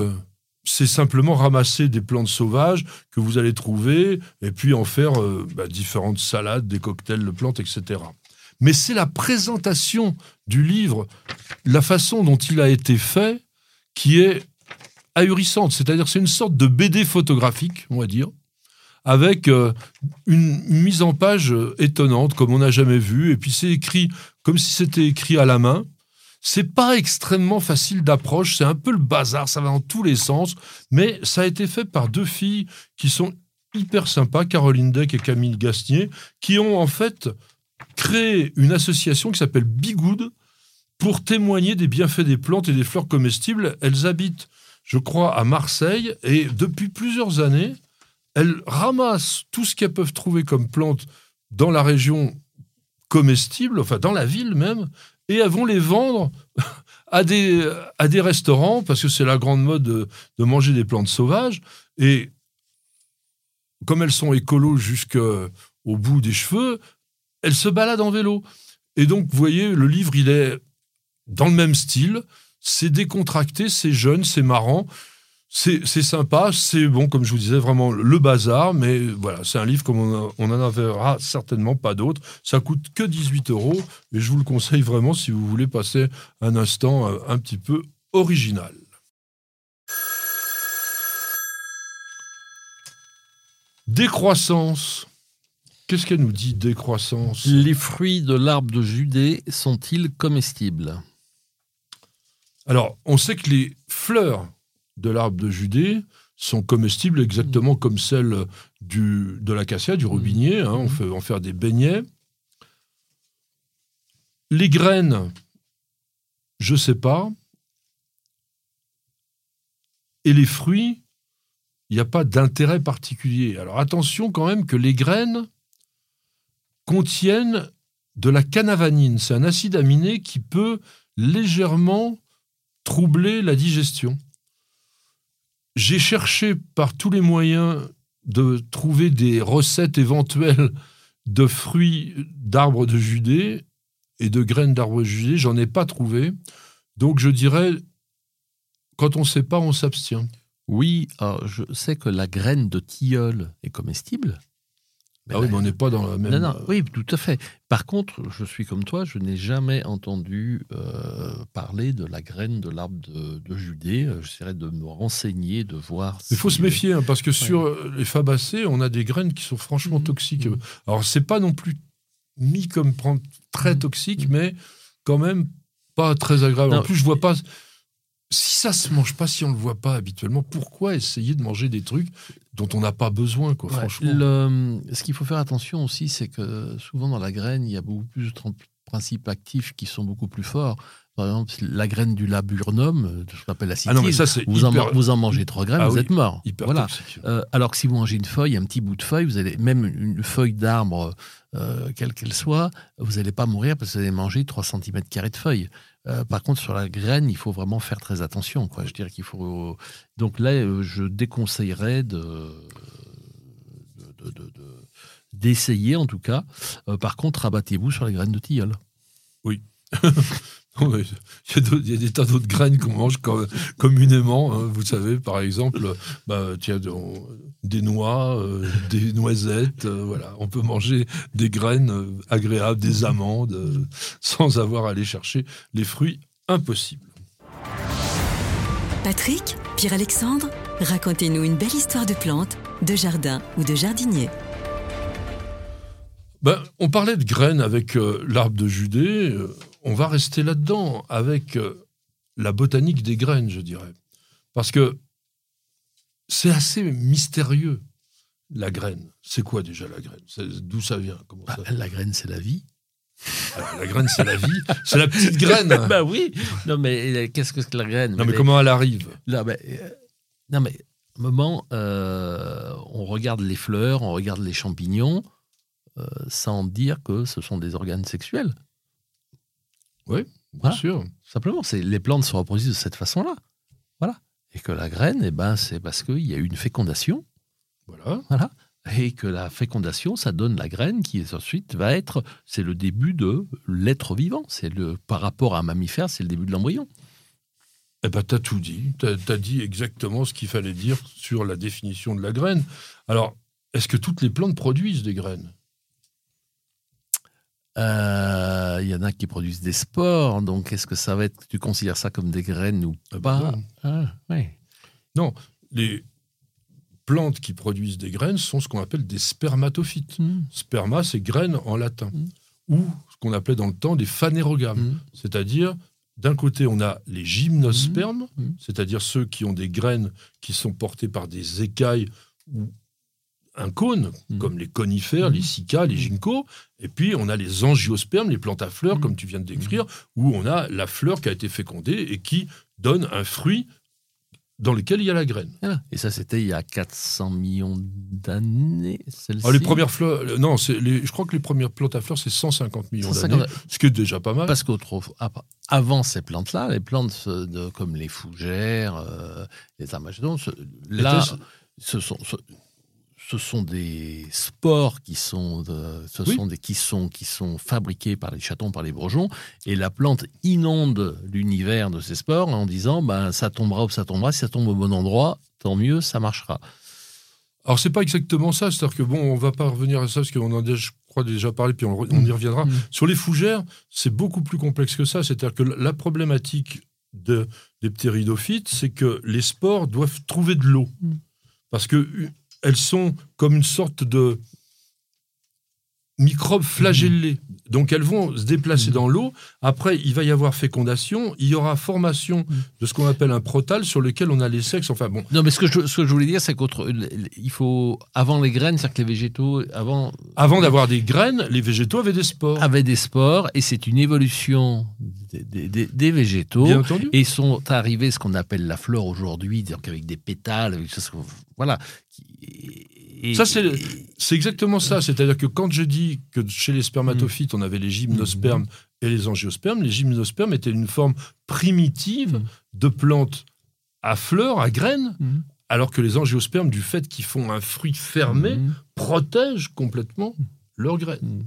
c'est simplement ramasser des plantes sauvages que vous allez trouver et puis en faire euh, bah, différentes salades, des cocktails de plantes, etc. Mais c'est la présentation du livre, la façon dont il a été fait, qui est ahurissante. C'est-à-dire c'est une sorte de BD photographique, on va dire, avec euh, une mise en page euh, étonnante, comme on n'a jamais vu. Et puis c'est écrit comme si c'était écrit à la main. C'est pas extrêmement facile d'approche, c'est un peu le bazar, ça va dans tous les sens, mais ça a été fait par deux filles qui sont hyper sympas, Caroline Deck et Camille Gastier, qui ont en fait créé une association qui s'appelle Bigood pour témoigner des bienfaits des plantes et des fleurs comestibles. Elles habitent, je crois, à Marseille et depuis plusieurs années, elles ramassent tout ce qu'elles peuvent trouver comme plantes dans la région comestible, enfin dans la ville même, et elles vont les vendre à des, à des restaurants, parce que c'est la grande mode de, manger des plantes sauvages. Et comme elles sont écolos jusqu'au bout des cheveux, elles se baladent en vélo. Et donc, vous voyez, le livre, il est dans le même style. C'est décontracté, c'est jeune, c'est marrant. C'est sympa, c'est bon, comme je vous disais, vraiment le bazar, mais voilà, c'est un livre comme on, on en verra certainement pas d'autres. Ça coûte que 18 euros, et je vous le conseille vraiment si vous voulez passer un instant euh, un petit peu original. Décroissance. Qu'est-ce qu'elle nous dit, décroissance? Les fruits de l'arbre de Judée sont-ils comestibles? Alors, on sait que les fleurs de l'arbre de Judée sont comestibles exactement comme celles du, de l'acacia, du robinier. Hein, on peut en faire des beignets. Les graines, je ne sais pas. Et les fruits, il n'y a pas d'intérêt particulier. Alors attention quand même que les graines contiennent de la canavanine. C'est un acide aminé qui peut légèrement troubler la digestion. J'ai cherché par tous les moyens de trouver des recettes éventuelles de fruits d'arbres de Judée et de graines d'arbres de Judée. J'en ai pas trouvé. Donc je dirais, quand on ne sait pas, on s'abstient. Oui, je sais que la graine de tilleul est comestible. Ah oui, mais on n'est pas dans la même. Non, non, oui, tout à fait. Par contre, je suis comme toi, je n'ai jamais entendu euh, parler de la graine de l'arbre de, Judée. J'essaierai de me renseigner, de voir. Il faut se méfier, hein, parce que sur les fabacées, on a des graines qui sont franchement mmh. toxiques. Mmh. Alors, c'est pas non plus mis comme très mmh. toxique, mais quand même pas très agréable. en plus, je vois pas si ça se mange pas, si on le voit pas habituellement, pourquoi essayer de manger des trucs dont on n'a pas besoin, quoi, franchement Ce qu'il faut faire attention aussi, c'est que souvent dans la graine, il y a beaucoup plus de principes actifs qui sont beaucoup plus forts. Par exemple, la graine du laburnum, ce qu'on appelle la ah vous, en, vous, en, mangez trois graines, ah vous êtes mort. voilà. Euh, alors que si vous mangez une feuille, un petit bout de feuille, vous allez même une feuille d'arbre, euh, quelle qu'elle soit, vous n'allez pas mourir parce que vous allez manger 3 cm de feuille. Euh, par contre, sur la graine, il faut vraiment faire très attention. Quoi. Je dirais qu'il faut. Donc là, euh, je déconseillerais de, d'essayer en tout cas. Euh, par contre, abattez-vous sur les graines de tilleul. Oui. Il y, a des tas d'autres graines qu'on mange communément. Hein. Vous savez, par exemple, bah, des noix, euh, des noisettes. Euh, voilà, on peut manger des graines euh, agréables, des amandes, sans avoir à aller chercher les fruits. Impossible. Patrick, Pierre-Alexandre, racontez-nous une belle histoire de plantes, de jardin ou de jardinier. Ben, on parlait de graines avec l'arbre de Judée on va rester là-dedans avec euh, la botanique des graines, je dirais. Parce que c'est assez mystérieux, la graine. C'est quoi déjà la graine? D'où ça vient? Bah, La graine, c'est la vie. la graine, c'est la vie. C'est la petite graine. bah oui. Non, mais euh, qu'est-ce que la graine? Non, mais, comment elle arrive? Là, mais, euh, Non, mais, moment, on regarde les fleurs, on regarde les champignons, sans dire que ce sont des organes sexuels. Oui, bien sûr. Simplement, les plantes se reproduisent de cette façon-là. Voilà. Et que la graine, eh ben, c'est parce qu'il y a eu une fécondation. Voilà. Voilà. Et que la fécondation, ça donne la graine qui ensuite va être, c'est le début de l'être vivant. C'est le, par rapport à un mammifère, c'est le début de l'embryon. Eh ben, tu as tout dit. Tu as, dit exactement ce qu'il fallait dire sur la définition de la graine. Alors, est-ce que toutes les plantes produisent des graines? Euh, il y en a qui produisent des spores, donc est-ce que ça va être, tu considères ça comme des graines ou ah bah pas non. Ah, non, les, plantes qui produisent des graines sont ce qu'on appelle des spermatophytes. Mm. Sperma, c'est graine en latin. Mm. Ou ce qu'on appelait dans le temps des phanérogames. Mm. C'est-à-dire, d'un côté, on a les gymnospermes, c'est-à-dire ceux qui ont des graines qui sont portées par des écailles ou un cône, Mm. comme les conifères, Mm. les cycas, les ginkgos. Et puis, on a les angiospermes, les plantes à fleurs, Mm. comme tu viens de décrire, où on a la fleur qui a été fécondée et qui donne un fruit dans lequel il y a la graine. Voilà. Et ça, c'était il y a 400 millions d'années, celle-ci. Alors, les premières fleurs, euh, non, les- je crois que les premières plantes à fleurs, c'est 150 millions 150 d'années, ce qui est déjà pas mal. Parce qu'avant ces plantes-là, les plantes de- comme les fougères, euh, les armagedons, ce- là, ce sont, ce, ce sont des spores qui sont, de- ce Oui. sont des, qui sont, qui sont fabriqués par les chatons, par les bourgeons, et la plante inonde l'univers de ces spores en disant, ben, ça tombera où ça tombera, si ça tombe au bon endroit, tant mieux, ça marchera. Alors, c'est pas exactement ça, c'est-à-dire que bon, on va pas revenir à ça, parce qu'on en a, déjà, je crois, déjà parlé, puis on, y reviendra. Mm. Sur les fougères, c'est beaucoup plus complexe que ça, c'est-à-dire que la problématique de, des ptéridophytes, c'est que les spores doivent trouver de l'eau. Mm. Parce que euh, elles sont comme une sorte de microbes flagellés. Donc elles vont se déplacer Mm. dans l'eau. Après, il va y avoir fécondation. Il y aura formation Mm. de ce qu'on appelle un protal sur lequel on a les sexes. Enfin bon, Non, mais ce que je, ce que je voulais dire, c'est qu'il faut, avant les graines, c'est-à-dire que les végétaux, avant, avant d'avoir des graines, les végétaux avaient des spores. avaient des spores, et c'est une évolution des, des- des- des végétaux. Bien entendu. Et sont arrivés ce qu'on appelle la flore aujourd'hui, donc avec des pétales, avec ce- voilà. qui- et- Ça, c'est C'est exactement ça. C'est-à-dire que quand je dis que chez les spermatophytes, on avait les gymnospermes et les angiospermes, les gymnospermes étaient une forme primitive Mhm. de plantes à fleurs, à graines, alors que les angiospermes, du fait qu'ils font un fruit fermé, protègent complètement leurs graines.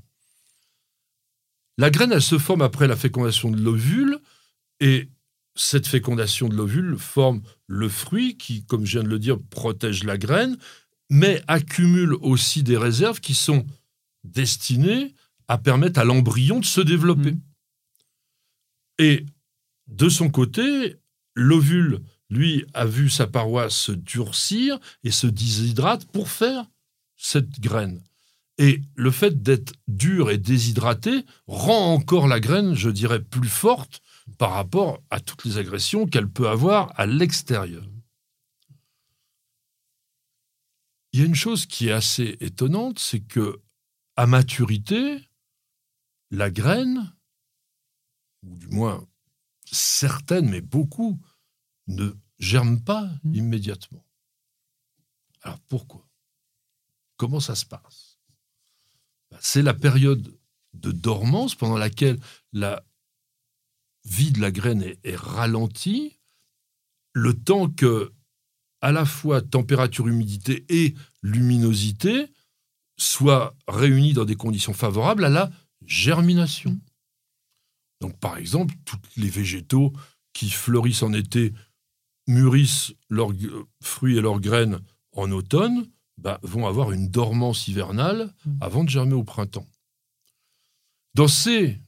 La graine, elle se forme après la fécondation de l'ovule, et cette fécondation de l'ovule forme le fruit qui, comme je viens de le dire, protège la graine, mais accumule aussi des réserves qui sont destinées à permettre à l'embryon de se développer. Mhm. Et de son côté, l'ovule, lui, a vu sa paroi se durcir et se déshydrate pour faire cette graine. Et le fait d'être dur et déshydraté rend encore la graine, je dirais, plus forte par rapport à toutes les agressions qu'elle peut avoir à l'extérieur. Il y a une chose qui est assez étonnante, c'est que à maturité, la graine, ou du moins certaines, mais beaucoup, ne germent pas Mhm. immédiatement. Alors pourquoi? Comment ça se passe? Ben, C'est la période de dormance pendant laquelle la vie de la graine est, est ralentie, le temps que à la fois température, humidité et luminosité soient réunis dans des conditions favorables à la germination. Donc, par exemple, tous les végétaux qui fleurissent en été, mûrissent leurs fruits et leurs graines en automne, bah, vont avoir une dormance hivernale Mm. avant de germer au printemps. Dans ces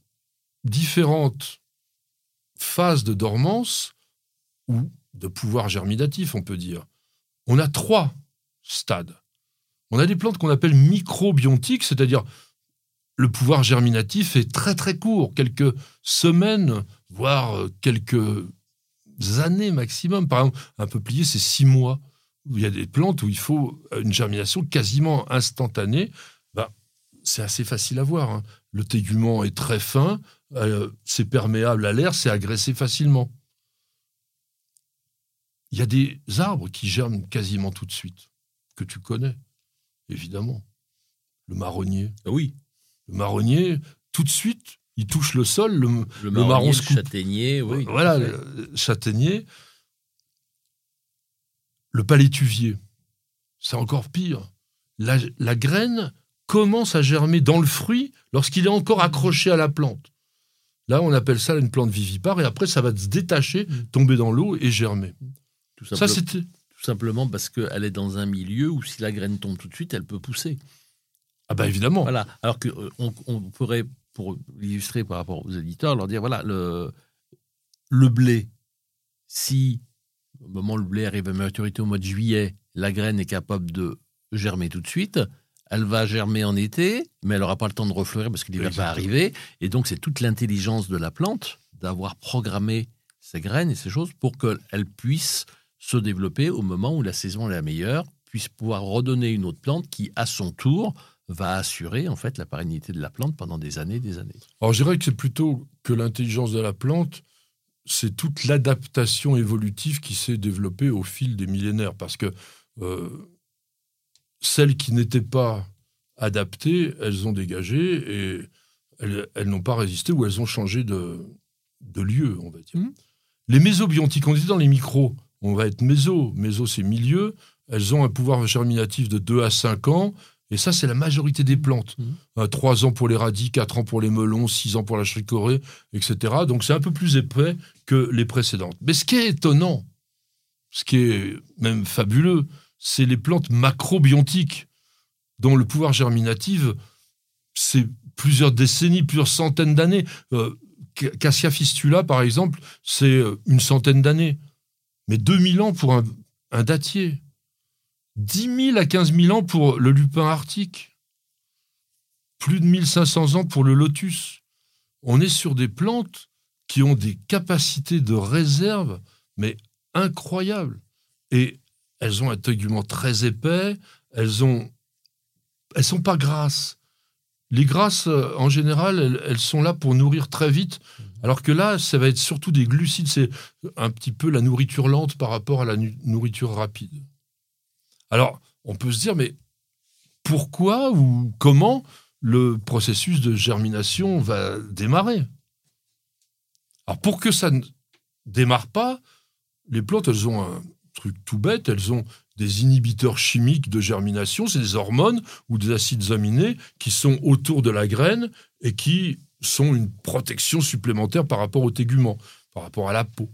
différentes phases de dormance, ou de pouvoir germinatif, on peut dire, on a trois stades. On a des plantes qu'on appelle microbiontiques, c'est-à-dire le pouvoir germinatif est très très court, quelques semaines, voire euh, quelques années maximum. Par exemple, un peuplier, c'est six mois. Il y a des plantes où il faut une germination quasiment instantanée. Bah, c'est assez facile à voir. hein. Le tégument est très fin, euh, c'est perméable à l'air, c'est agressé facilement. Il y a des arbres qui germent quasiment tout de suite, que tu connais, évidemment. Le marronnier. Ah oui, Le marronnier, tout de suite, il touche le sol, le, le, Le marronnier, marron le se coupe. châtaignier, oui. voilà, le châtaignier. Le palétuvier, c'est encore pire. La, la graine commence à germer dans le fruit lorsqu'il est encore accroché à la plante. Là, on appelle ça une plante vivipare, et après, ça va se détacher, Mm. tomber dans l'eau et germer. Tout, Ça, simple- c'était. tout simplement parce qu'elle est dans un milieu où si la graine tombe tout de suite, elle peut pousser. Ah, bah évidemment. Voilà. Alors qu'on on pourrait, pour illustrer par rapport aux éditeurs, leur dire voilà, le, le blé, si au moment où le blé arrive à maturité au mois de juillet, la graine est capable de germer tout de suite. Elle va germer en été, mais elle n'aura pas le temps de refleurir parce que l'hiver va arriver. Et donc, c'est toute l'intelligence de la plante d'avoir programmé ces graines et ces choses pour qu'elles puissent se développer au moment où la saison est la meilleure, puisse pouvoir redonner une autre plante qui, à son tour, va assurer en fait la pérennité de la plante pendant des années et des années. Alors je dirais que c'est plutôt que l'intelligence de la plante, c'est toute l'adaptation évolutive qui s'est développée au fil des millénaires. Parce que euh, celles qui n'étaient pas adaptées, elles ont dégagé et elles, n'ont pas résisté ou elles ont changé de, lieu, on va dire. Mmh. Les mésobiontiques, on dit dans les micros, on va être méso. Méso, c'est milieu. Elles ont un pouvoir germinatif de 2 à 5 ans. Et ça, c'est la majorité des plantes. Mmh. Euh, trois 3 ans pour les radis, 4 ans pour les melons, 6 ans pour la chicorée, etc. Donc c'est un peu plus épais que les précédentes. Mais ce qui est étonnant, ce qui est même fabuleux, c'est les plantes macrobiontiques, dont le pouvoir germinatif, c'est plusieurs décennies, plusieurs centaines d'années. Euh, Cassia fistula, par exemple, c'est euh, une centaine d'années. Mais 2000 ans pour un, dattier. 10 000 à 15 000 ans pour le lupin arctique. Plus de 1500 ans pour le lotus. On est sur des plantes qui ont des capacités de réserve, mais incroyables. Et elles ont un tegument très épais, elles ont, elles sont pas grasses. Les grasses, euh, en général, elles, sont là pour nourrir très vite, alors que là, ça va être surtout des glucides. C'est un petit peu la nourriture lente par rapport à la nourriture rapide. Alors, on peut se dire, mais pourquoi ou comment le processus de germination va démarrer? Alors, pour que ça ne démarre pas, les plantes, elles ont un truc tout bête, elles ont des inhibiteurs chimiques de germination, c'est des hormones ou des acides aminés qui sont autour de la graine et qui sont une protection supplémentaire par rapport au tégument, par rapport à la peau.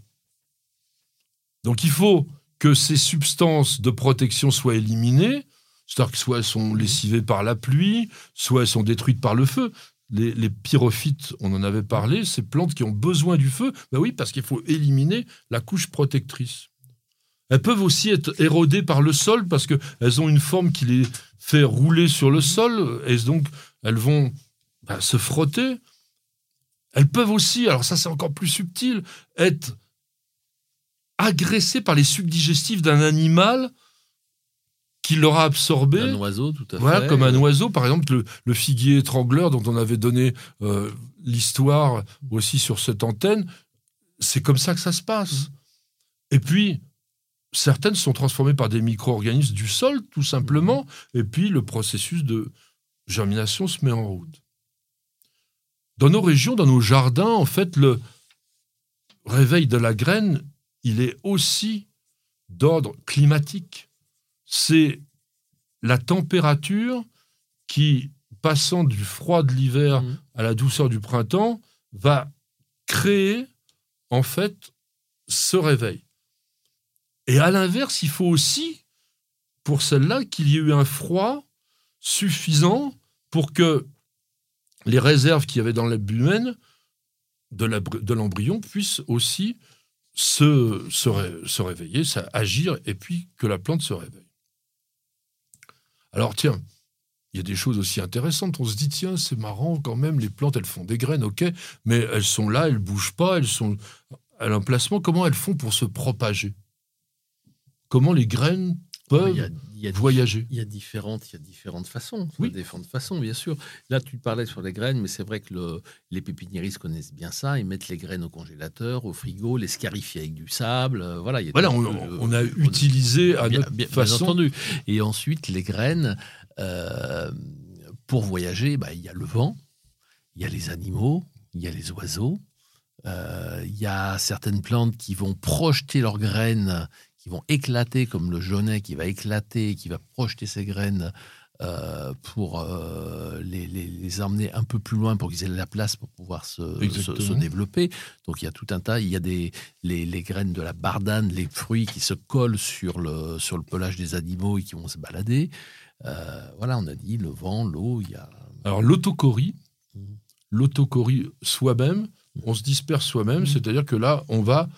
Donc il faut que ces substances de protection soient éliminées, c'est-à-dire que soit elles sont lessivées par la pluie, soit elles sont détruites par le feu. Les, pyrophytes, on en avait parlé, ces plantes qui ont besoin du feu, ben oui, parce qu'il faut éliminer la couche protectrice. Elles peuvent aussi être érodées par le sol parce qu'elles ont une forme qui les fait rouler sur le sol et donc elles vont ben, se frotter. Elles peuvent aussi, alors ça c'est encore plus subtil, être agressé par les sucs digestifs d'un animal qui l'aura absorbé. Un oiseau, tout à voilà, Comme un oiseau, par exemple, le, figuier étrangleur dont on avait donné euh, l'histoire aussi sur cette antenne. C'est comme ça que ça se passe. Et puis, certaines sont transformées par des micro-organismes du sol, tout simplement, et puis le processus de germination se met en route. Dans nos régions, dans nos jardins, en fait, le réveil de la graine il est aussi d'ordre climatique. C'est la température qui, passant du froid de l'hiver mmh. à la douceur du printemps, va créer en fait ce réveil. Et à l'inverse, il faut aussi, pour celle-là, qu'il y ait eu un froid suffisant pour que les réserves qu'il y avait dans l'abdomen de l'embryon puissent aussi se, se, réveiller, agir, et puis que la plante se réveille. Alors tiens, il y a des choses aussi intéressantes. On se dit, tiens, c'est marrant quand même, les plantes, elles font des graines, ok, mais elles sont là, elles bougent pas, elles sont à l'emplacement. Comment elles font pour se propager? Comment les graines peuvent voyager. Il y a différentes, il y a différentes façons. Oui. différentes façons, bien sûr. Là, tu parlais sur les graines, mais c'est vrai que le, les pépiniéristes connaissent bien ça. Ils mettent les graines au congélateur, au frigo, les scarifier avec du sable. Euh, voilà, voilà on, a utilisé à notre façon. entendu. Et ensuite, les graines, euh, pour voyager, bah, il y a le vent, il y a les animaux, il y a les oiseaux. Euh, il y a certaines plantes qui vont projeter leurs graines qui vont éclater, comme le jaunet qui va éclater, qui va projeter ses graines euh, pour euh, les, les, emmener un peu plus loin pour qu'ils aient la place pour pouvoir se, se, développer. Donc il y a tout un tas, il y a des, les, les, graines de la bardane, les fruits qui se collent sur le, sur le pelage des animaux et qui vont se balader. Euh, voilà, on a dit le vent, l'eau, il y a... Alors l'autocorie, mmh. l'autocorie soi-même, on se disperse soi-même, mmh. c'est-à-dire que là, on va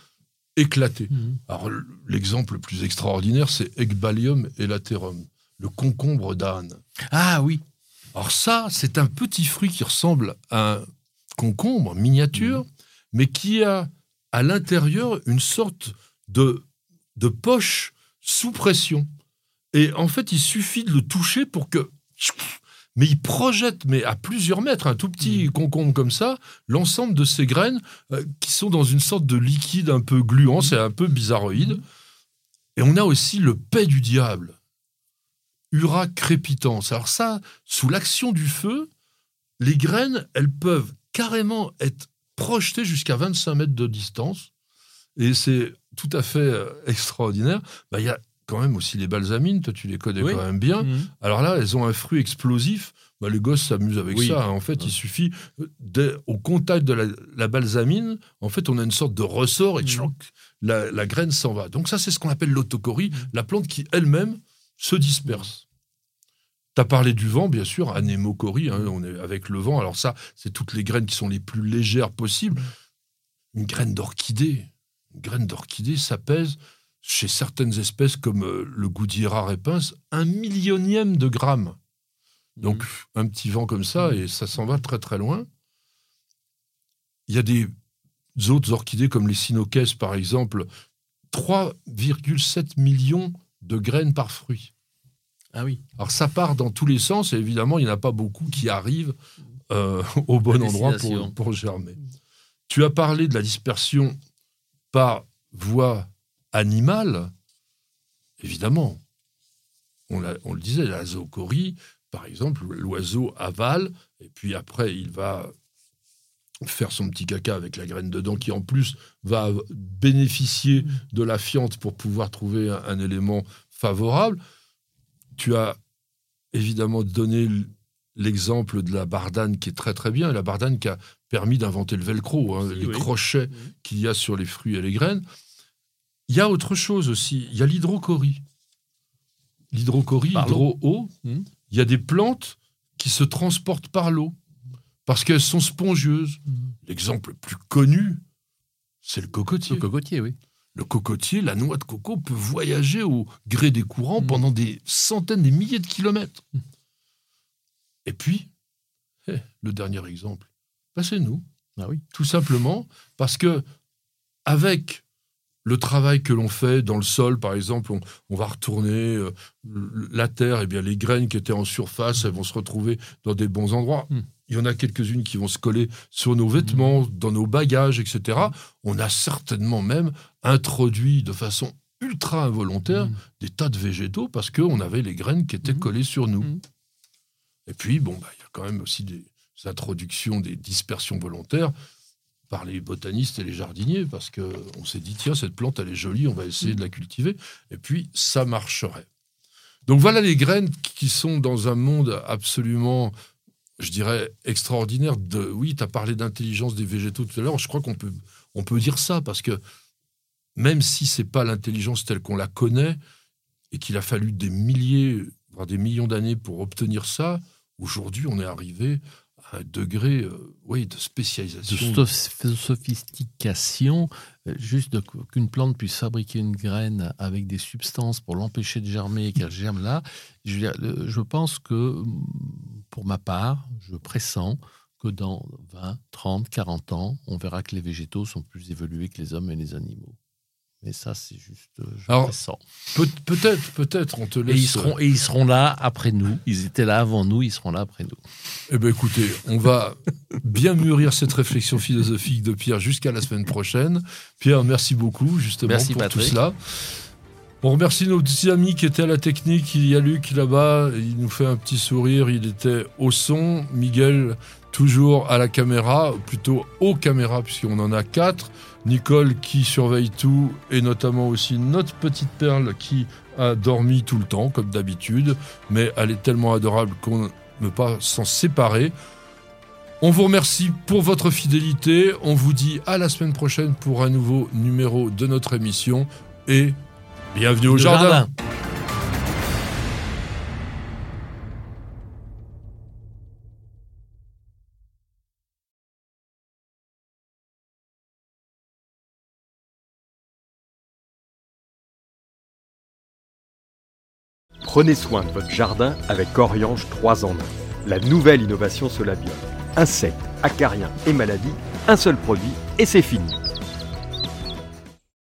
éclaté. Mhm. Alors, l'exemple le plus extraordinaire, c'est Ecbalium elaterum, le concombre d'âne. Ah oui. Alors ça, c'est un petit fruit qui ressemble à un concombre miniature, mais qui a à l'intérieur une sorte de, de poche sous pression. Et en fait, il suffit de le toucher pour que... Mais il projette, mais à plusieurs mètres, un tout petit concombre comme ça, l'ensemble de ces graines euh, qui sont dans une sorte de liquide un peu gluant, c'est un peu bizarroïde. Et on a aussi le paix du diable. Ura crépitans. Alors ça, sous l'action du feu, les graines, elles peuvent carrément être projetées jusqu'à 25 mètres de distance. Et c'est tout à fait euh, extraordinaire. Bah, Il y a quand même aussi les balsamines, toi tu les connais Oui. quand même bien. Mhm. Alors là, elles ont un fruit explosif. Bah, les gosses s'amusent avec Oui. ça. hein. En fait, Ouais. il suffit, au contact de la, la balsamine, en fait, on a une sorte de ressort et Mhm. tchouc, la, la graine s'en va. Donc ça, c'est ce qu'on appelle l'autocorie, Mhm. la plante qui elle-même se disperse. Tu as parlé du vent, bien sûr, anémocorie, hein, on est avec le vent. Alors ça, c'est toutes les graines qui sont les plus légères possibles. Une graine d'orchidée, une graine d'orchidée, ça pèse, chez certaines espèces comme euh, le Goudiera repens, un millionième de gramme. Donc, un petit vent comme ça, et ça s'en va très très loin. Il y a des autres orchidées comme les sinocès, par exemple, 3,7 millions de graines par fruit. Ah oui. Alors, ça part dans tous les sens, et évidemment, il n'y en a pas beaucoup qui arrivent euh, au bon endroit pour, pour germer. Tu as parlé de la dispersion par voie animale, évidemment. On, le disait, la zoocorie, par exemple, l'oiseau avale, et puis après, il va faire son petit caca avec la graine dedans, qui en plus va bénéficier de la fiente pour pouvoir trouver un, un élément favorable. Tu as évidemment donné l'exemple de la bardane qui est très très bien, la bardane qui a permis d'inventer le velcro, hein, les oui. crochets qu'il y a sur les fruits et les graines. Il y a autre chose aussi, il y a l'hydrocorie. L'hydrocorie, Par l'eau. hydro-eau, Mhm. il y a des plantes qui se transportent par l'eau parce qu'elles sont spongieuses. L'exemple le plus connu, c'est le cocotier. Le cocotier, oui. Le cocotier, la noix de coco peut voyager au gré des courants Mm. pendant des centaines, des milliers de kilomètres. Et puis, eh, le dernier exemple, c'est nous, Ah oui. tout simplement, parce que avec le travail que l'on fait dans le sol, par exemple, on, on va retourner euh, la terre, et bien les graines qui étaient en surface, elles vont se retrouver dans des bons endroits. Mm. Il y en a quelques-unes qui vont se coller sur nos vêtements, dans nos bagages, etc. On a certainement même introduit de façon ultra involontaire Mm. des tas de végétaux parce qu'on avait les graines qui étaient collées sur nous. Et puis, bon, bah, il y a quand même aussi des introductions, des dispersions volontaires par les botanistes et les jardiniers parce qu'on s'est dit, tiens, cette plante, elle est jolie, on va essayer de la cultiver. Et puis, ça marcherait. Donc voilà les graines qui sont dans un monde absolument, je dirais, extraordinaire. De, oui, tu as parlé d'intelligence des végétaux tout à l'heure. Je crois qu'on peut, on peut dire ça parce que même si c'est pas l'intelligence telle qu'on la connaît et qu'il a fallu des milliers, voire des millions d'années pour obtenir ça, aujourd'hui, on est arrivé un degré euh, oui, de de spécialisation. soph- sophistication, euh, juste de- qu'une plante puisse fabriquer une graine avec des substances pour l'empêcher de germer et qu'elle germe là. Je pense que, mm, pour ma part, je pressens que dans 20, 30, 40 ans, on verra que les végétaux sont plus évolués que les hommes et les animaux. Mais ça, c'est juste, euh, je Alors, peut-être, peut-être, on te Et laisse. ils, seront, et ils seront là après nous. Ils étaient là avant nous, ils seront là après nous. Eh bien, écoutez, on va bien mûrir cette réflexion philosophique de Pierre jusqu'à la semaine prochaine. Pierre, merci beaucoup, justement, Merci, pour Patrick. tout cela. On remercie nos petits amis qui étaient à la technique. Il y a Luc là-bas, il nous fait un petit sourire. Il était au son. Miguel, toujours à la caméra, plutôt aux caméras, puisqu'on en a quatre. Nicole qui surveille tout, et notamment aussi notre petite perle qui a dormi tout le temps, comme d'habitude. Mais elle est tellement adorable qu'on ne peut pas s'en séparer. On vous remercie pour votre fidélité. On vous dit à la semaine prochaine pour un nouveau numéro de notre émission. Et bienvenue au jardin. jardin. Prenez soin de votre jardin avec Oriange 3 en 1. La nouvelle innovation Solabiol. Insectes, acariens et maladies, un seul produit et c'est fini.